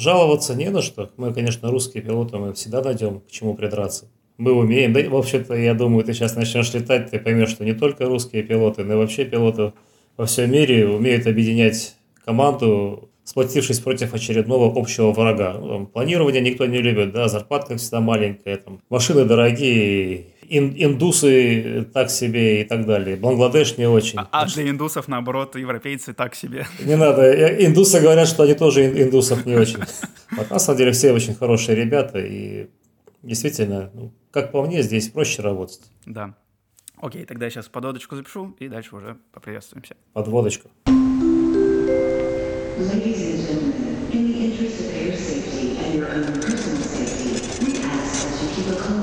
жаловаться не на что. Мы, конечно, русские пилоты, мы всегда найдем к чему придраться. Мы умеем, да, в общем-то, я думаю, ты сейчас начнешь летать, ты поймешь, что не только русские пилоты, но и вообще пилоты во всем мире умеют объединять команду, сплотившись против очередного общего врага. Ну, там, планирование никто не любит, да, зарплатка всегда маленькая, там, машины дорогие, ин, индусы так себе и так далее. Бангладеш не очень. А, а для индусов, наоборот, европейцы так себе. Не надо. Э, индусы говорят, что они тоже индусов не очень. На самом деле все очень хорошие ребята. И действительно, ну, как по мне, здесь проще работать. Да. Окей, тогда я сейчас подводочку запишу и дальше уже поприветствуемся. Подводочку. Ladies and gentlemen, in the interest of air safety and your own personal safety, we ask that you keep a close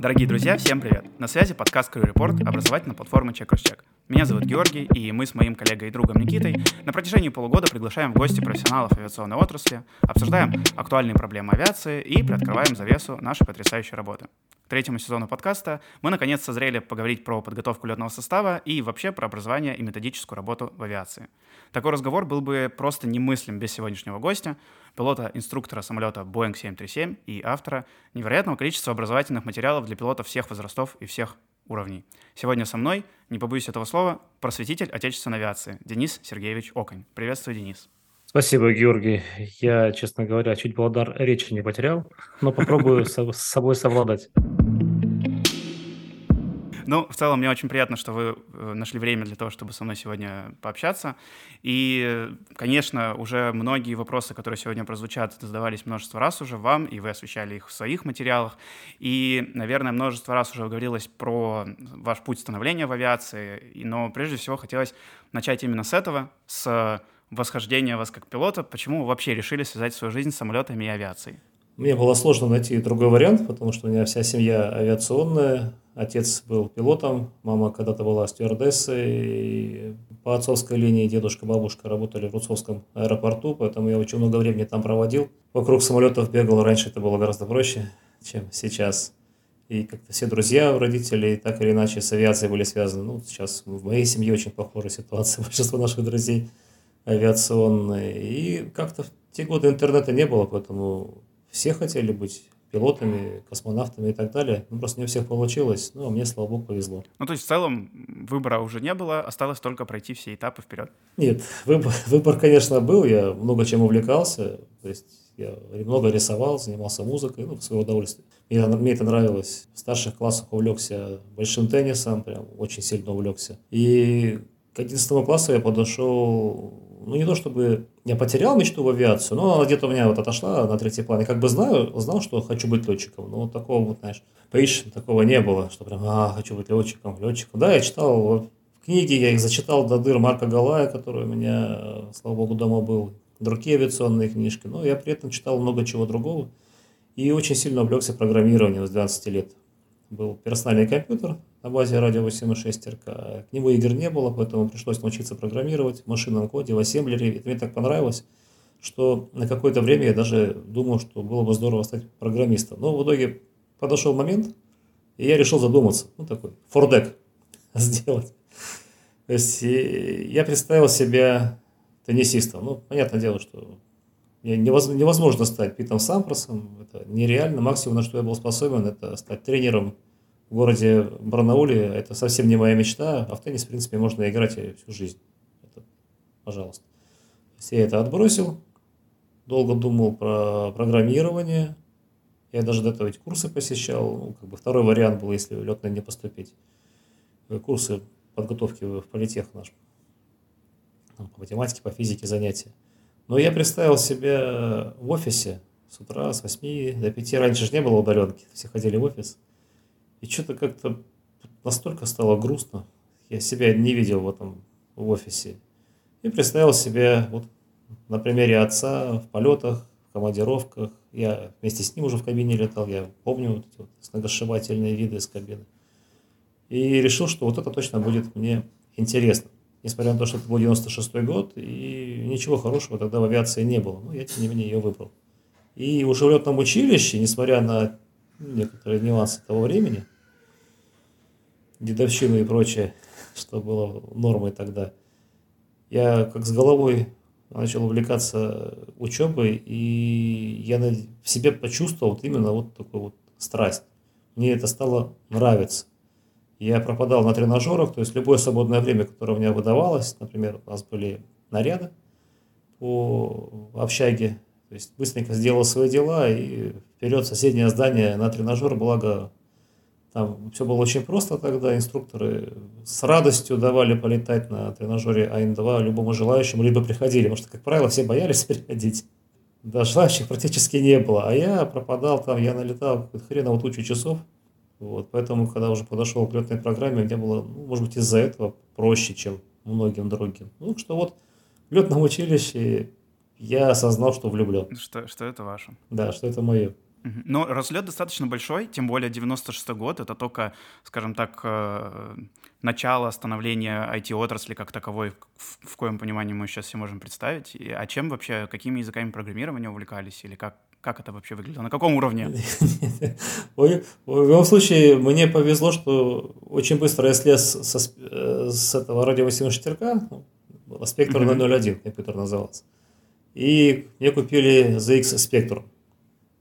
Дорогие друзья, всем привет! На связи подкаст Crew Report образовательной платформы Checkers Check. Меня зовут Георгий, и мы с моим коллегой и другом Никитой на протяжении полугода приглашаем в гости профессионалов авиационной отрасли, обсуждаем актуальные проблемы авиации и приоткрываем завесу нашей потрясающей работы. К третьему сезону подкаста мы наконец созрели поговорить про подготовку летного состава и вообще про образование и методическую работу в авиации. Такой разговор был бы просто немыслим без сегодняшнего гостя, пилота-инструктора самолета Boeing 737 и автора невероятного количества образовательных материалов для пилотов всех возрастов и всех уровней. Сегодня со мной, не побоюсь этого слова, просветитель отечественной авиации Денис Сергеевич Оконь. Приветствую, Денис. Спасибо, Георгий. Я, честно говоря, чуть был дар речи не потерял, но попробую с собой совладать. Ну, в целом, мне очень приятно, что вы э, нашли время для того, чтобы со мной сегодня пообщаться. И, конечно, уже многие вопросы, которые сегодня прозвучат, задавались множество раз уже вам, и вы освещали их в своих материалах. И, наверное, множество раз уже говорилось про ваш путь становления в авиации. Но прежде всего хотелось начать именно с этого, с восхождения вас как пилота. Почему вы вообще решили связать свою жизнь с самолетами и авиацией? Мне было сложно найти другой вариант, потому что у меня вся семья авиационная. Отец был пилотом, мама когда-то была стюардессой. По отцовской линии дедушка, бабушка работали в Руцовском аэропорту, поэтому я очень много времени там проводил. Вокруг самолетов бегал, раньше это было гораздо проще, чем сейчас. И как-то все друзья у родителей так или иначе с авиацией были связаны. Ну, сейчас в моей семье очень похожая ситуация. Большинство наших друзей авиационные. И как-то в те годы интернета не было, поэтому все хотели быть пилотами, космонавтами и так далее. Ну, просто не у всех получилось, ну, а мне, слава богу, повезло. Ну, то есть в целом выбора уже не было, осталось только пройти все этапы вперед? Нет, выбор, выбор конечно, был, я много чем увлекался, то есть я много рисовал, занимался музыкой, ну, в свое удовольствие. Мне, мне это нравилось. В старших классах увлекся большим теннисом, прям очень сильно увлекся. И к 11 классу я подошел ну не то чтобы я потерял мечту в авиацию, но она где-то у меня вот отошла на третий план. Я как бы знаю, знал, что хочу быть летчиком, но вот такого вот, знаешь, поищем, такого не было, что прям, а, хочу быть летчиком, летчиком. Да, я читал книги, я их зачитал до дыр Марка Галая, который у меня, слава богу, дома был, другие авиационные книжки, но я при этом читал много чего другого и очень сильно увлекся программированием с 12 лет. Был персональный компьютер, на базе радио 8.6 РК. К нему игр не было, поэтому пришлось научиться программировать в машинном коде, в ассемблере. Это мне так понравилось, что на какое-то время я даже думал, что было бы здорово стать программистом. Но в итоге подошел момент, и я решил задуматься. Ну, такой фордек сделать. То есть я представил себя теннисистом. Ну, понятное дело, что невозможно стать Питом Сампросом. Это нереально. Максимум, на что я был способен, это стать тренером в городе Барнауле это совсем не моя мечта, а в теннис, в принципе, можно играть всю жизнь. Это, пожалуйста. Я это отбросил, долго думал про программирование. Я даже до этого эти курсы посещал. Ну, как бы второй вариант был, если в летное не поступить. Курсы подготовки в политех наш. По математике, по физике занятия. Но я представил себя в офисе с утра, с 8 до 5. Раньше же не было удаленки, все ходили в офис. И что-то как-то настолько стало грустно. Я себя не видел в этом в офисе. И представил себе вот на примере отца в полетах, в командировках. Я вместе с ним уже в кабине летал. Я помню вот эти вот сногсшибательные виды из кабины. И решил, что вот это точно будет мне интересно. Несмотря на то, что это был 96 год, и ничего хорошего тогда в авиации не было. Но я, тем не менее, ее выбрал. И уже в летном училище, несмотря на некоторые нюансы того времени, дедовщину и прочее, что было нормой тогда. Я как с головой начал увлекаться учебой, и я в себе почувствовал вот именно вот такую вот страсть. Мне это стало нравиться. Я пропадал на тренажерах, то есть любое свободное время, которое у меня выдавалось, например, у нас были наряды по общаге, то есть быстренько сделал свои дела и вперед в соседнее здание на тренажер, благо там все было очень просто тогда, инструкторы с радостью давали полетать на тренажере АН-2 любому желающему, либо приходили, потому что, как правило, все боялись приходить. Да, желающих практически не было, а я пропадал там, я налетал хреново тучу часов, вот, поэтому, когда уже подошел к летной программе, мне было, ну, может быть, из-за этого проще, чем многим другим. Ну, что вот летном училище я осознал, что влюблен. Что, что это ваше. Да, что это мое. Но разлет достаточно большой, тем более 96 год, это только, скажем так, э, начало становления IT-отрасли как таковой, в, коем понимании мы сейчас все можем представить. А чем вообще, какими языками программирования увлекались или как, как это вообще выглядело? На каком уровне? В любом случае, мне повезло, что очень быстро я слез э, с этого радио штырка, спектр 001 компьютер назывался. И мне купили ZX Spectrum.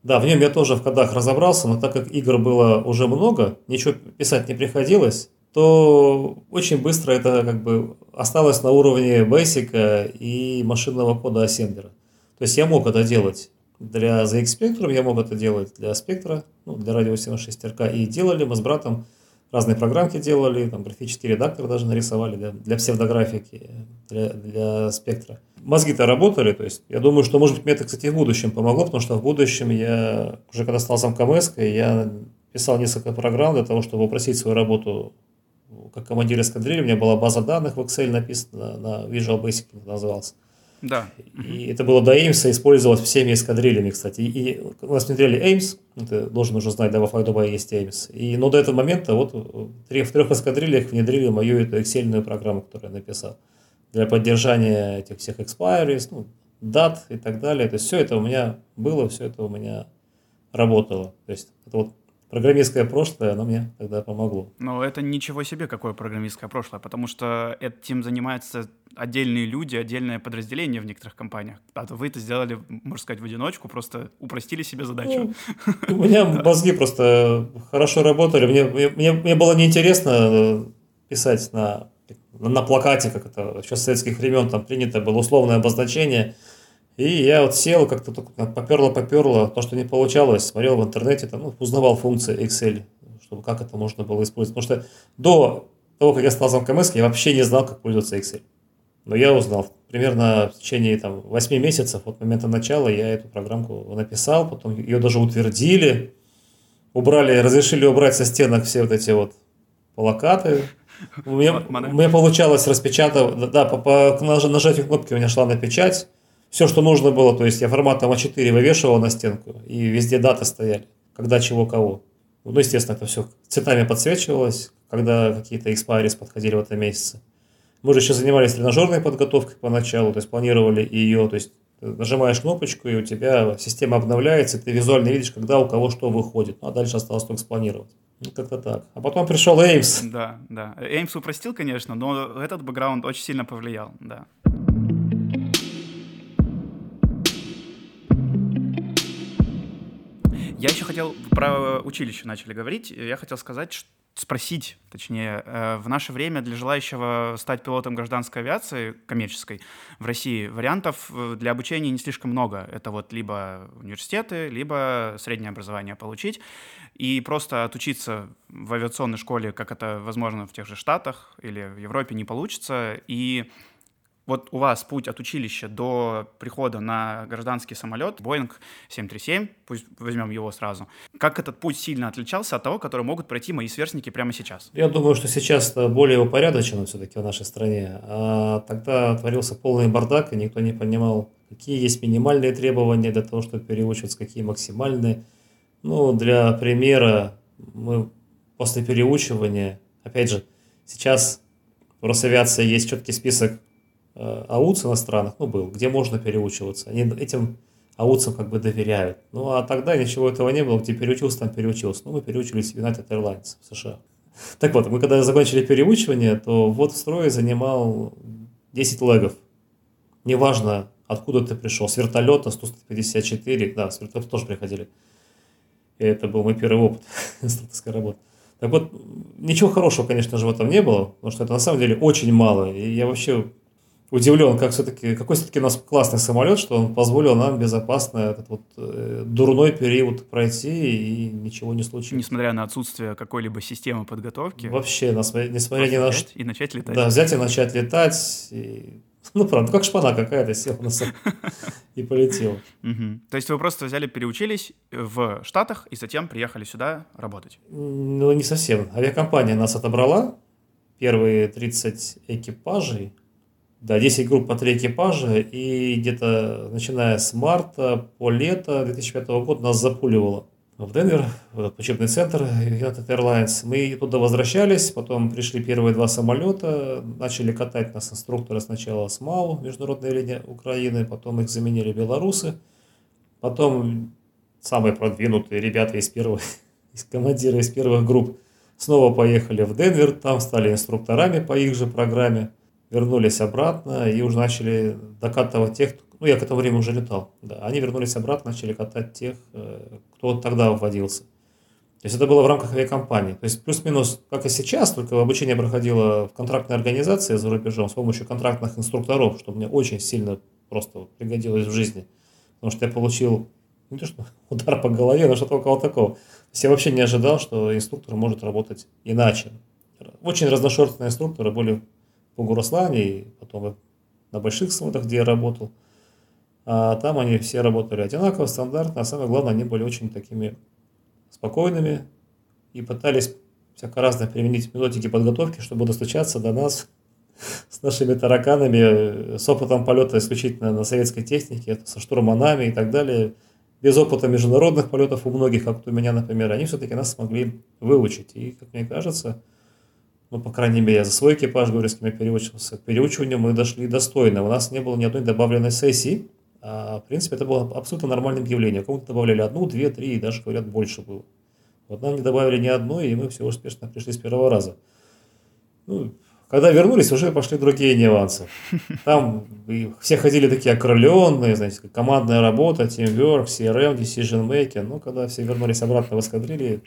Да, в нем я тоже в кодах разобрался, но так как игр было уже много, ничего писать не приходилось, то очень быстро это как бы осталось на уровне Basic и машинного кода ассемблера. То есть я мог это делать для ZX Spectrum, я мог это делать для Spectra, ну, для радио 76 РК, и делали мы с братом разные программки делали, там графический редактор даже нарисовали для, для псевдографики, для, для спектра. Мозги-то работали, то есть я думаю, что, может быть, мне это, кстати, в будущем помогло, потому что в будущем я, уже когда стал сам КМС, я писал несколько программ для того, чтобы упростить свою работу как командир эскадрильи. У меня была база данных в Excel написана, на Visual Basic назывался. Да. И это было до Эймса, использовалось всеми эскадрильями, кстати. И у нас внедрили Эймс, ты должен уже знать, да, во Файдубае есть Эймс. И, но до этого момента вот в трех эскадрильях внедрили мою эту Excel программу, которую я написал. Для поддержания этих всех expiries, ну, дат и так далее. То есть все это у меня было, все это у меня работало. То есть это вот программистское прошлое, оно мне тогда помогло. Но это ничего себе, какое программистское прошлое, потому что этим занимаются отдельные люди, отдельное подразделение в некоторых компаниях. А то вы это сделали, можно сказать, в одиночку, просто упростили себе задачу. Ну, у меня мозги просто хорошо работали. Мне, мне, мне было неинтересно э, писать на, на плакате, как это еще с советских времен там принято было условное обозначение – и я вот сел, как-то поперло-поперло, то, что не получалось, смотрел в интернете, там, ну, узнавал функции Excel, чтобы как это можно было использовать. Потому что до того, как я стал замком КМС, я вообще не знал, как пользоваться Excel. Но я узнал. Примерно в течение там, 8 месяцев от момента начала я эту программку написал, потом ее даже утвердили, убрали, разрешили убрать со стенок все вот эти вот плакаты. У меня, у меня получалось распечатать, да, по, по нажатию кнопки у меня шла на печать, все, что нужно было, то есть я форматом А4 вывешивал на стенку, и везде даты стояли, когда, чего, кого. Ну, естественно, это все цветами подсвечивалось, когда какие-то экспайрис подходили в этом месяце. Мы же еще занимались тренажерной подготовкой поначалу, то есть планировали ее, то есть нажимаешь кнопочку, и у тебя система обновляется, и ты визуально видишь, когда у кого что выходит. Ну, а дальше осталось только спланировать. Ну, как-то так. А потом пришел Эймс. Да, да. Эймс упростил, конечно, но этот бэкграунд очень сильно повлиял, да. Я еще хотел про училище начали говорить. Я хотел сказать, спросить, точнее, э, в наше время для желающего стать пилотом гражданской авиации коммерческой в России вариантов э, для обучения не слишком много. Это вот либо университеты, либо среднее образование получить. И просто отучиться в авиационной школе, как это возможно в тех же Штатах или в Европе, не получится. И вот у вас путь от училища до прихода на гражданский самолет Boeing 737, пусть возьмем его сразу, как этот путь сильно отличался от того, который могут пройти мои сверстники прямо сейчас? Я думаю, что сейчас более упорядочено все-таки в нашей стране. А тогда творился полный бардак, и никто не понимал, какие есть минимальные требования для того, чтобы переучиваться, какие максимальные. Ну, для примера, мы после переучивания, опять же, сейчас в Росавиации есть четкий список Э, АУЦ иностранных, ну, был, где можно переучиваться. Они этим АУЦам как бы доверяют. Ну, а тогда ничего этого не было, где переучился, там переучился. Ну, мы переучились в United Airlines в США. Так вот, мы когда закончили переучивание, то вот в строе занимал 10 легов. Неважно, откуда ты пришел, с вертолета, 154, да, с вертолета тоже приходили. И это был мой первый опыт инструкторской работы. Так вот, ничего хорошего, конечно же, в этом не было, потому что это на самом деле очень мало. И я вообще удивлен, как все-таки, какой все-таки у нас классный самолет, что он позволил нам безопасно этот вот э, дурной период пройти и ничего не случилось. Несмотря на отсутствие какой-либо системы подготовки. Вообще, несмотря ни на что. И начать летать. Да, взять и начать летать. И ну, правда, как шпана какая-то села на и полетел. То есть вы просто взяли, переучились в Штатах и затем приехали сюда работать? Ну, не совсем. Авиакомпания нас отобрала. Первые 30 экипажей, да, 10 групп по 3 экипажа, и где-то начиная с марта по лето 2005 года нас запуливало в Денвер, в этот учебный центр United Airlines. Мы туда возвращались, потом пришли первые два самолета, начали катать нас инструкторы сначала с МАУ, международной линии Украины, потом их заменили белорусы, потом самые продвинутые ребята из первых, из командира из первых групп снова поехали в Денвер, там стали инструкторами по их же программе, вернулись обратно и уже начали докатывать тех, ну, я к этому времени уже летал, да, они вернулись обратно, начали катать тех, э, кто тогда вводился. То есть это было в рамках авиакомпании. То есть плюс-минус, как и сейчас, только обучение проходило в контрактной организации за рубежом с помощью контрактных инструкторов, что мне очень сильно просто пригодилось в жизни. Потому что я получил не то что удар по голове, но что-то около такого. То есть я вообще не ожидал, что инструктор может работать иначе. Очень разношерстные инструкторы были Бугуруслане и потом на больших самолетах, где я работал – а там они все работали одинаково, стандартно, а самое главное, они были очень такими спокойными и пытались всяко разно применить методики подготовки, чтобы достучаться до нас с нашими тараканами, с опытом полета исключительно на советской технике, со штурманами и так далее, без опыта международных полетов у многих, как у меня, например, они все-таки нас смогли выучить. И, как мне кажется, ну, по крайней мере, я за свой экипаж говорю, с кем я переучивался, к переучиванию мы дошли достойно. У нас не было ни одной добавленной сессии, а, в принципе, это было абсолютно нормальным явлением. Кому-то добавляли одну, две, три, и даже, говорят, больше было. Вот нам не добавили ни одной, и мы все успешно пришли с первого раза. Ну, когда вернулись, уже пошли другие нюансы. Там все ходили такие окрыленные, знаете, командная работа, teamwork, CRM, decision making. Ну, когда все вернулись обратно в эскадрилье,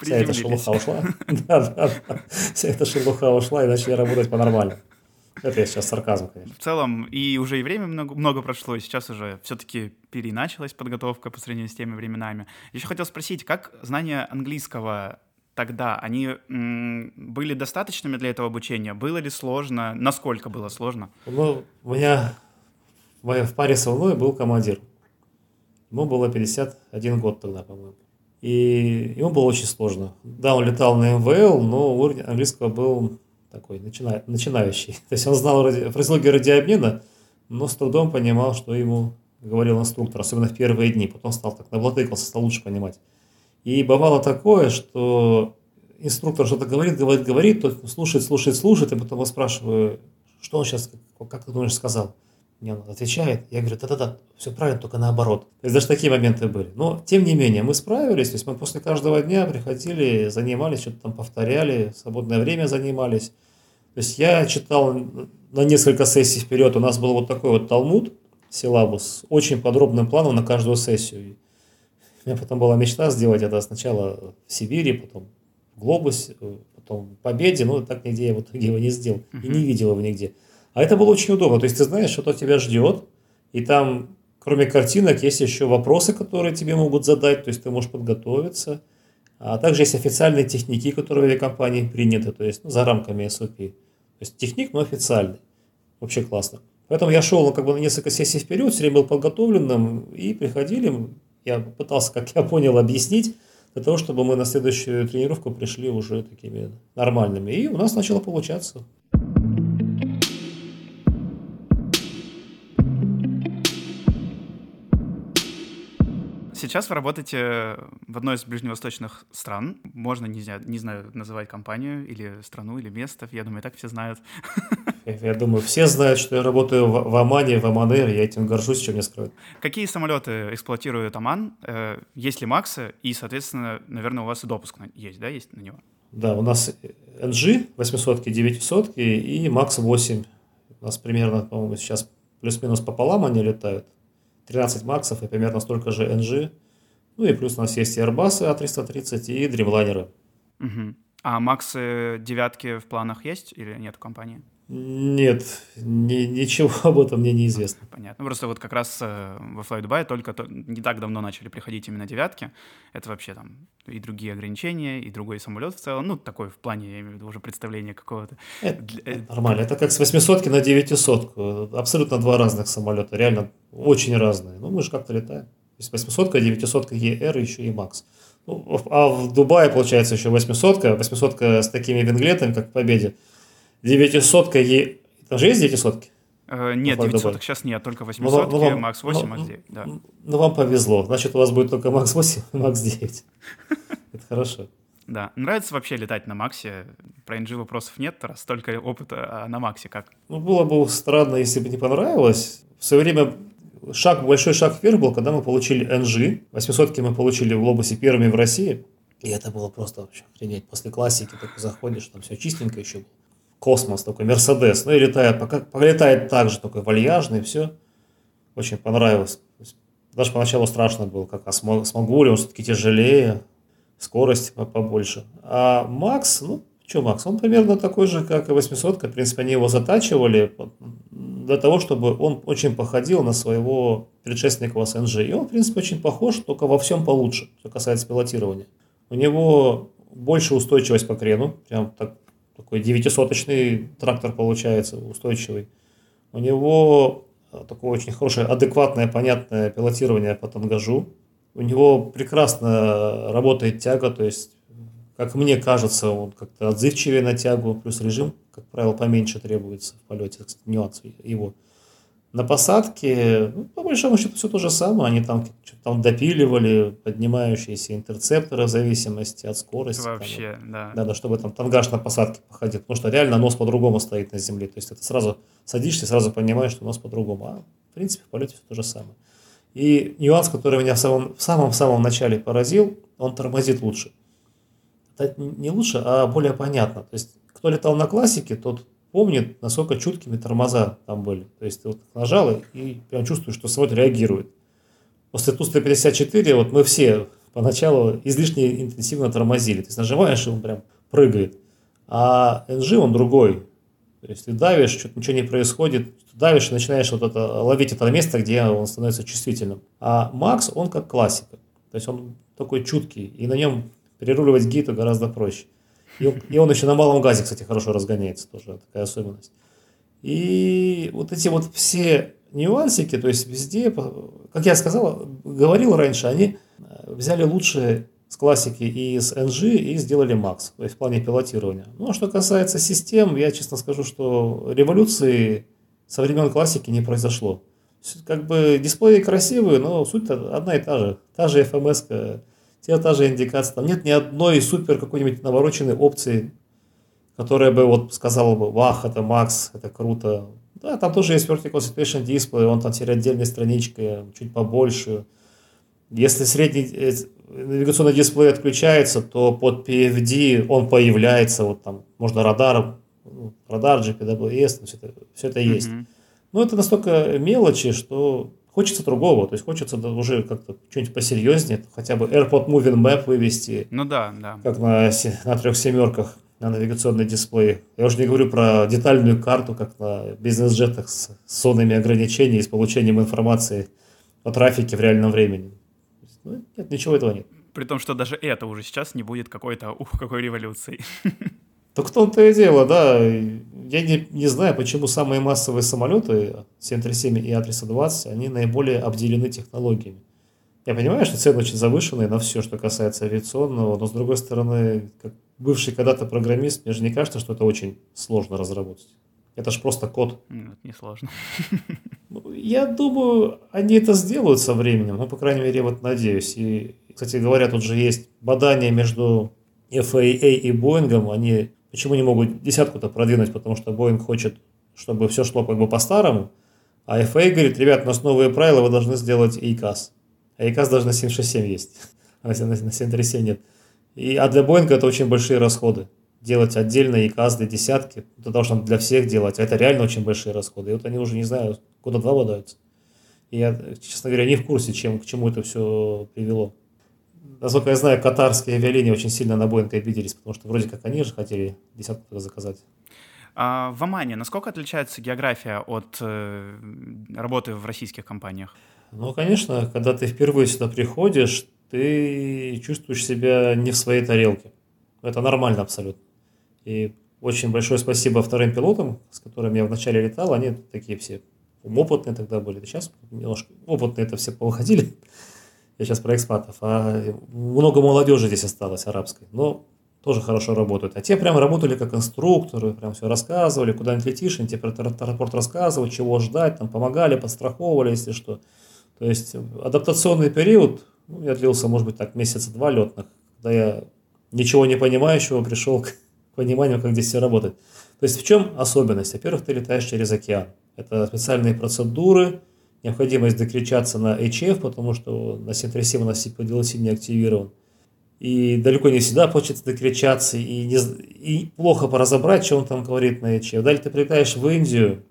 вся эта шелуха ушла. Да, да, да. Вся эта шелуха ушла и начали работать по-нормальному. Это я сейчас сарказм, конечно. В целом, и уже и время много, много прошло, и сейчас уже все-таки переначалась подготовка по сравнению с теми временами. Еще хотел спросить, как знания английского тогда, они были достаточными для этого обучения? Было ли сложно? Насколько было сложно? Ну, у меня в паре со мной был командир. Ему было 51 год тогда, по-моему. И ему было очень сложно. Да, он летал на МВЛ, но уровень английского был такой начина... начинающий. То есть он знал ради... фразеологию радиообмена, но с трудом понимал, что ему говорил инструктор, особенно в первые дни. Потом стал так навладыкался, стал лучше понимать. И бывало такое, что инструктор что-то говорит, говорит, говорит, тот слушает, слушает, слушает, и потом я спрашиваю, что он сейчас, как ты думаешь, сказал? Мне он отвечает, я говорю, да-да-да, все правильно, только наоборот. То есть даже такие моменты были. Но, тем не менее, мы справились, то есть мы после каждого дня приходили, занимались, что-то там повторяли, свободное время занимались. То есть я читал на несколько сессий вперед, у нас был вот такой вот талмуд, силабус, с очень подробным планом на каждую сессию. У меня потом была мечта сделать это сначала в Сибири, потом в Глобусе, потом в Победе, но так нигде я в итоге его не сделал и не видел его нигде. А это было очень удобно. То есть ты знаешь, что тебя ждет, и там, кроме картинок, есть еще вопросы, которые тебе могут задать, то есть ты можешь подготовиться. А также есть официальные техники, которые в авиакомпании приняты, то есть ну, за рамками SOP. То есть техник, но официальный. Вообще классно. Поэтому я шел ну, как бы на несколько сессий вперед, все время был подготовленным, и приходили, я пытался, как я понял, объяснить, для того, чтобы мы на следующую тренировку пришли уже такими нормальными. И у нас начало получаться. Сейчас вы работаете в одной из ближневосточных стран. Можно, не знаю, не знаю называть компанию или страну, или место. Я думаю, так все знают. Я думаю, все знают, что я работаю в, в Омане, в Оманер, я этим горжусь, чем не скрою. Какие самолеты эксплуатирует Оман? Э, есть ли Максы? И, соответственно, наверное, у вас и допуск есть, да, есть на него? Да, у нас NG 800, 900 и Max 8. У нас примерно, по-моему, сейчас плюс-минус пополам они летают. 13 максов и примерно столько же NG. Ну и плюс у нас есть и Airbus A330 и Dreamliner. Угу. А Максы девятки в планах есть или нет в компании? Нет, ни, ничего об этом мне не известно. Понятно. Просто вот как раз э, во Fly Dubai только то, не так давно начали приходить именно девятки. Это вообще там и другие ограничения, и другой самолет в целом. Ну, такой в плане, я имею в виду, уже представление какого-то. Это, это нормально. Это как с 800 на 900. Абсолютно два разных самолета. Реально очень разные. Ну, мы же как-то летаем. То есть 800 900 ER еще и Макс. Ну, а в Дубае, получается, еще 800 800 с такими винглетами, как в Победе. 900 Е... Там же есть 900 э, Нет, 900 сейчас нет, только 800 ну, ну, Макс 8, Макс 9. Да. Ну, вам повезло. Значит, у вас будет только Макс 8 и Макс 9. Это хорошо. Да. Нравится вообще летать на Максе? Про NG вопросов нет, раз столько опыта, а на Максе как? Ну, было бы странно, если бы не понравилось. В свое время шаг, большой шаг вверх был, когда мы получили NG. 800 мы получили в Глобусе первыми в России. И это было просто вообще охренеть. После классики только заходишь, там все чистенько еще было космос такой, Мерседес. Ну и летает, пока, полетает так же, такой вальяжный, все. Очень понравилось. Даже поначалу страшно было, как а смогу ли, он все-таки тяжелее, скорость побольше. А Макс, ну, что Макс, он примерно такой же, как и 800 В принципе, они его затачивали для того, чтобы он очень походил на своего предшественника в СНЖ. И он, в принципе, очень похож, только во всем получше, что касается пилотирования. У него больше устойчивость по крену, прям так такой девятисоточный трактор получается, устойчивый. У него э, такое очень хорошее, адекватное, понятное пилотирование по тангажу. У него прекрасно работает тяга, то есть, как мне кажется, он как-то отзывчивее на тягу, плюс режим, как правило, поменьше требуется в полете, кстати, нюанс его. На посадке, ну, по большому счету, все то же самое. Они там что-то там допиливали поднимающиеся интерцепторы в зависимости от скорости. Вообще, там, да. Да, да, чтобы там тангаж на посадке походил. Потому что реально нос по-другому стоит на земле. То есть это сразу садишься, сразу понимаешь, что нос по-другому. А в принципе в полете все то же самое. И нюанс, который меня в самом, в самом, самом начале поразил, он тормозит лучше. Это не лучше, а более понятно. То есть кто летал на классике, тот помнит, насколько чуткими тормоза там были. То есть ты вот нажал и прям чувствуешь, что самолет реагирует. После Ту-154 вот мы все поначалу излишне интенсивно тормозили. То есть нажимаешь, и он прям прыгает. А NG он другой. То есть ты давишь, что-то ничего не происходит, давишь и начинаешь вот это, ловить это место, где он становится чувствительным. А Макс, он как классика. То есть он такой чуткий, и на нем переруливать гиту гораздо проще. И он, еще на малом газе, кстати, хорошо разгоняется, тоже такая особенность. И вот эти вот все нюансики, то есть везде, как я сказал, говорил раньше, они э, взяли лучшие с классики и с NG и сделали Max, то есть в плане пилотирования. Ну, а что касается систем, я честно скажу, что революции со времен классики не произошло. Как бы дисплеи красивые, но суть одна и та же. Та же FMS, те та же индикация. Там нет ни одной супер какой-нибудь навороченной опции, которая бы вот сказала бы, вах, это Макс, это круто. Да, там тоже есть Vertical Situation Display, он там теперь отдельной страничкой, чуть побольше. Если средний э, навигационный дисплей отключается, то под PFD он появляется, вот там можно радар, ну, радар, GPWS, все это, все это есть. Mm-hmm. Но это настолько мелочи, что Хочется другого, то есть хочется уже как-то что-нибудь посерьезнее, хотя бы AirPod Moving Map вывести. Ну да, да. Как на, на трех семерках на навигационный дисплей. Я уже не говорю про детальную карту, как на бизнес-джетах с сонными ограничениями и с получением информации о трафике в реальном времени. Ну, нет, ничего этого нет. При том, что даже это уже сейчас не будет какой-то, ух, какой революции. Так в том-то и дело, да. Я не, не знаю, почему самые массовые самолеты 737 и А320, они наиболее обделены технологиями. Я понимаю, что цены очень завышенные на все, что касается авиационного, но с другой стороны, как бывший когда-то программист, мне же не кажется, что это очень сложно разработать. Это же просто код. Нет, не сложно. Ну, я думаю, они это сделают со временем, ну, по крайней мере, вот надеюсь. И, кстати говоря, тут же есть бадание между FAA и Боингом, они Почему не могут десятку-то продвинуть? Потому что Boeing хочет, чтобы все шло как бы по-старому. А FAA говорит, ребят, у нас новые правила, вы должны сделать EICAS. А EICAS даже на 767 есть, а на 737 нет. И, а для Боинга это очень большие расходы. Делать отдельно ИКАС для десятки, это должно для всех делать. А это реально очень большие расходы. И вот они уже, не знаю, года два бодаются. И я, честно говоря, не в курсе, чем, к чему это все привело. Насколько я знаю, катарские авиалинии очень сильно на Боинг обиделись, потому что вроде как они же хотели десятку заказать. А в Омане насколько отличается география от э, работы в российских компаниях? Ну, конечно, когда ты впервые сюда приходишь, ты чувствуешь себя не в своей тарелке. Это нормально абсолютно. И очень большое спасибо вторым пилотам, с которыми я вначале летал. Они такие все опытные тогда были. Сейчас немножко опытные это все повыходили. Я сейчас про экспатов. А много молодежи здесь осталось арабской. Но тоже хорошо работают. А те прям работали как инструкторы, прям все рассказывали, куда-нибудь летишь, они тебе про аэропорт рассказывают, чего ждать, там помогали, подстраховывали, если что. То есть адаптационный период, ну, я длился, может быть, так месяца два летных, когда я ничего не понимающего пришел к пониманию, как здесь все работает. То есть в чем особенность? Во-первых, ты летаешь через океан. Это специальные процедуры, необходимость докричаться на HF, потому что на 737 у нас CPDLC не активирован и далеко не всегда получится докричаться, и, не, и плохо поразобрать, что он там говорит на яче. Далее ты прилетаешь в Индию,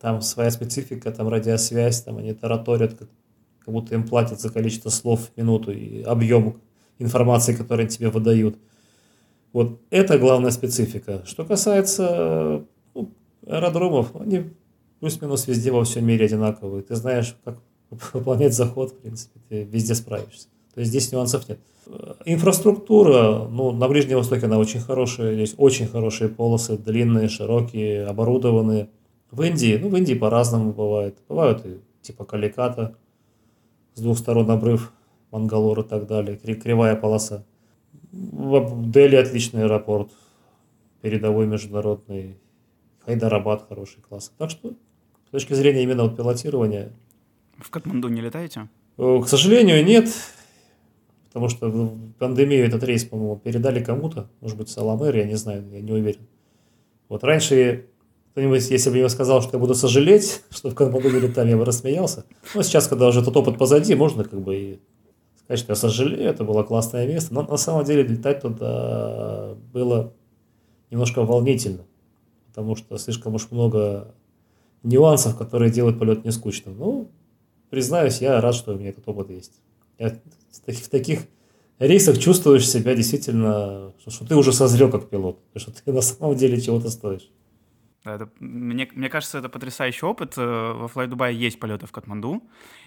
там своя специфика, там радиосвязь, там они тараторят, как, как будто им платят за количество слов в минуту и объем информации, которую они тебе выдают. Вот это главная специфика. Что касается ну, аэродромов, они плюс-минус везде во всем мире одинаковые. Ты знаешь, как выполнять заход, в принципе, ты везде справишься. То есть здесь нюансов нет. Инфраструктура, ну, на Ближнем Востоке она очень хорошая, здесь очень хорошие полосы, длинные, широкие, оборудованные. В Индии, ну, в Индии по-разному бывает. Бывают и типа Каликата, с двух сторон обрыв, Мангалор и так далее, кривая полоса. В Дели отличный аэропорт, передовой международный, Хайдарабад хороший класс. Так что, точки зрения именно вот пилотирования... В Катманду не летаете? К сожалению, нет. Потому что в пандемию этот рейс, по-моему, передали кому-то. Может быть, Саламер, я не знаю, я не уверен. Вот раньше кто-нибудь, если бы я сказал, что я буду сожалеть, что в Катманду летали, я бы рассмеялся. Но сейчас, когда уже этот опыт позади, можно как бы и сказать, что я сожалею, это было классное место. Но на самом деле летать туда было немножко волнительно, потому что слишком уж много нюансов, которые делают полет не скучным. Ну, признаюсь, я рад, что у меня этот опыт есть. Я в таких рейсах чувствуешь себя действительно, что, что ты уже созрел как пилот, что ты на самом деле чего-то стоишь. это, мне, мне кажется, это потрясающий опыт. Э, во Fly Dubai есть полеты в Катманду,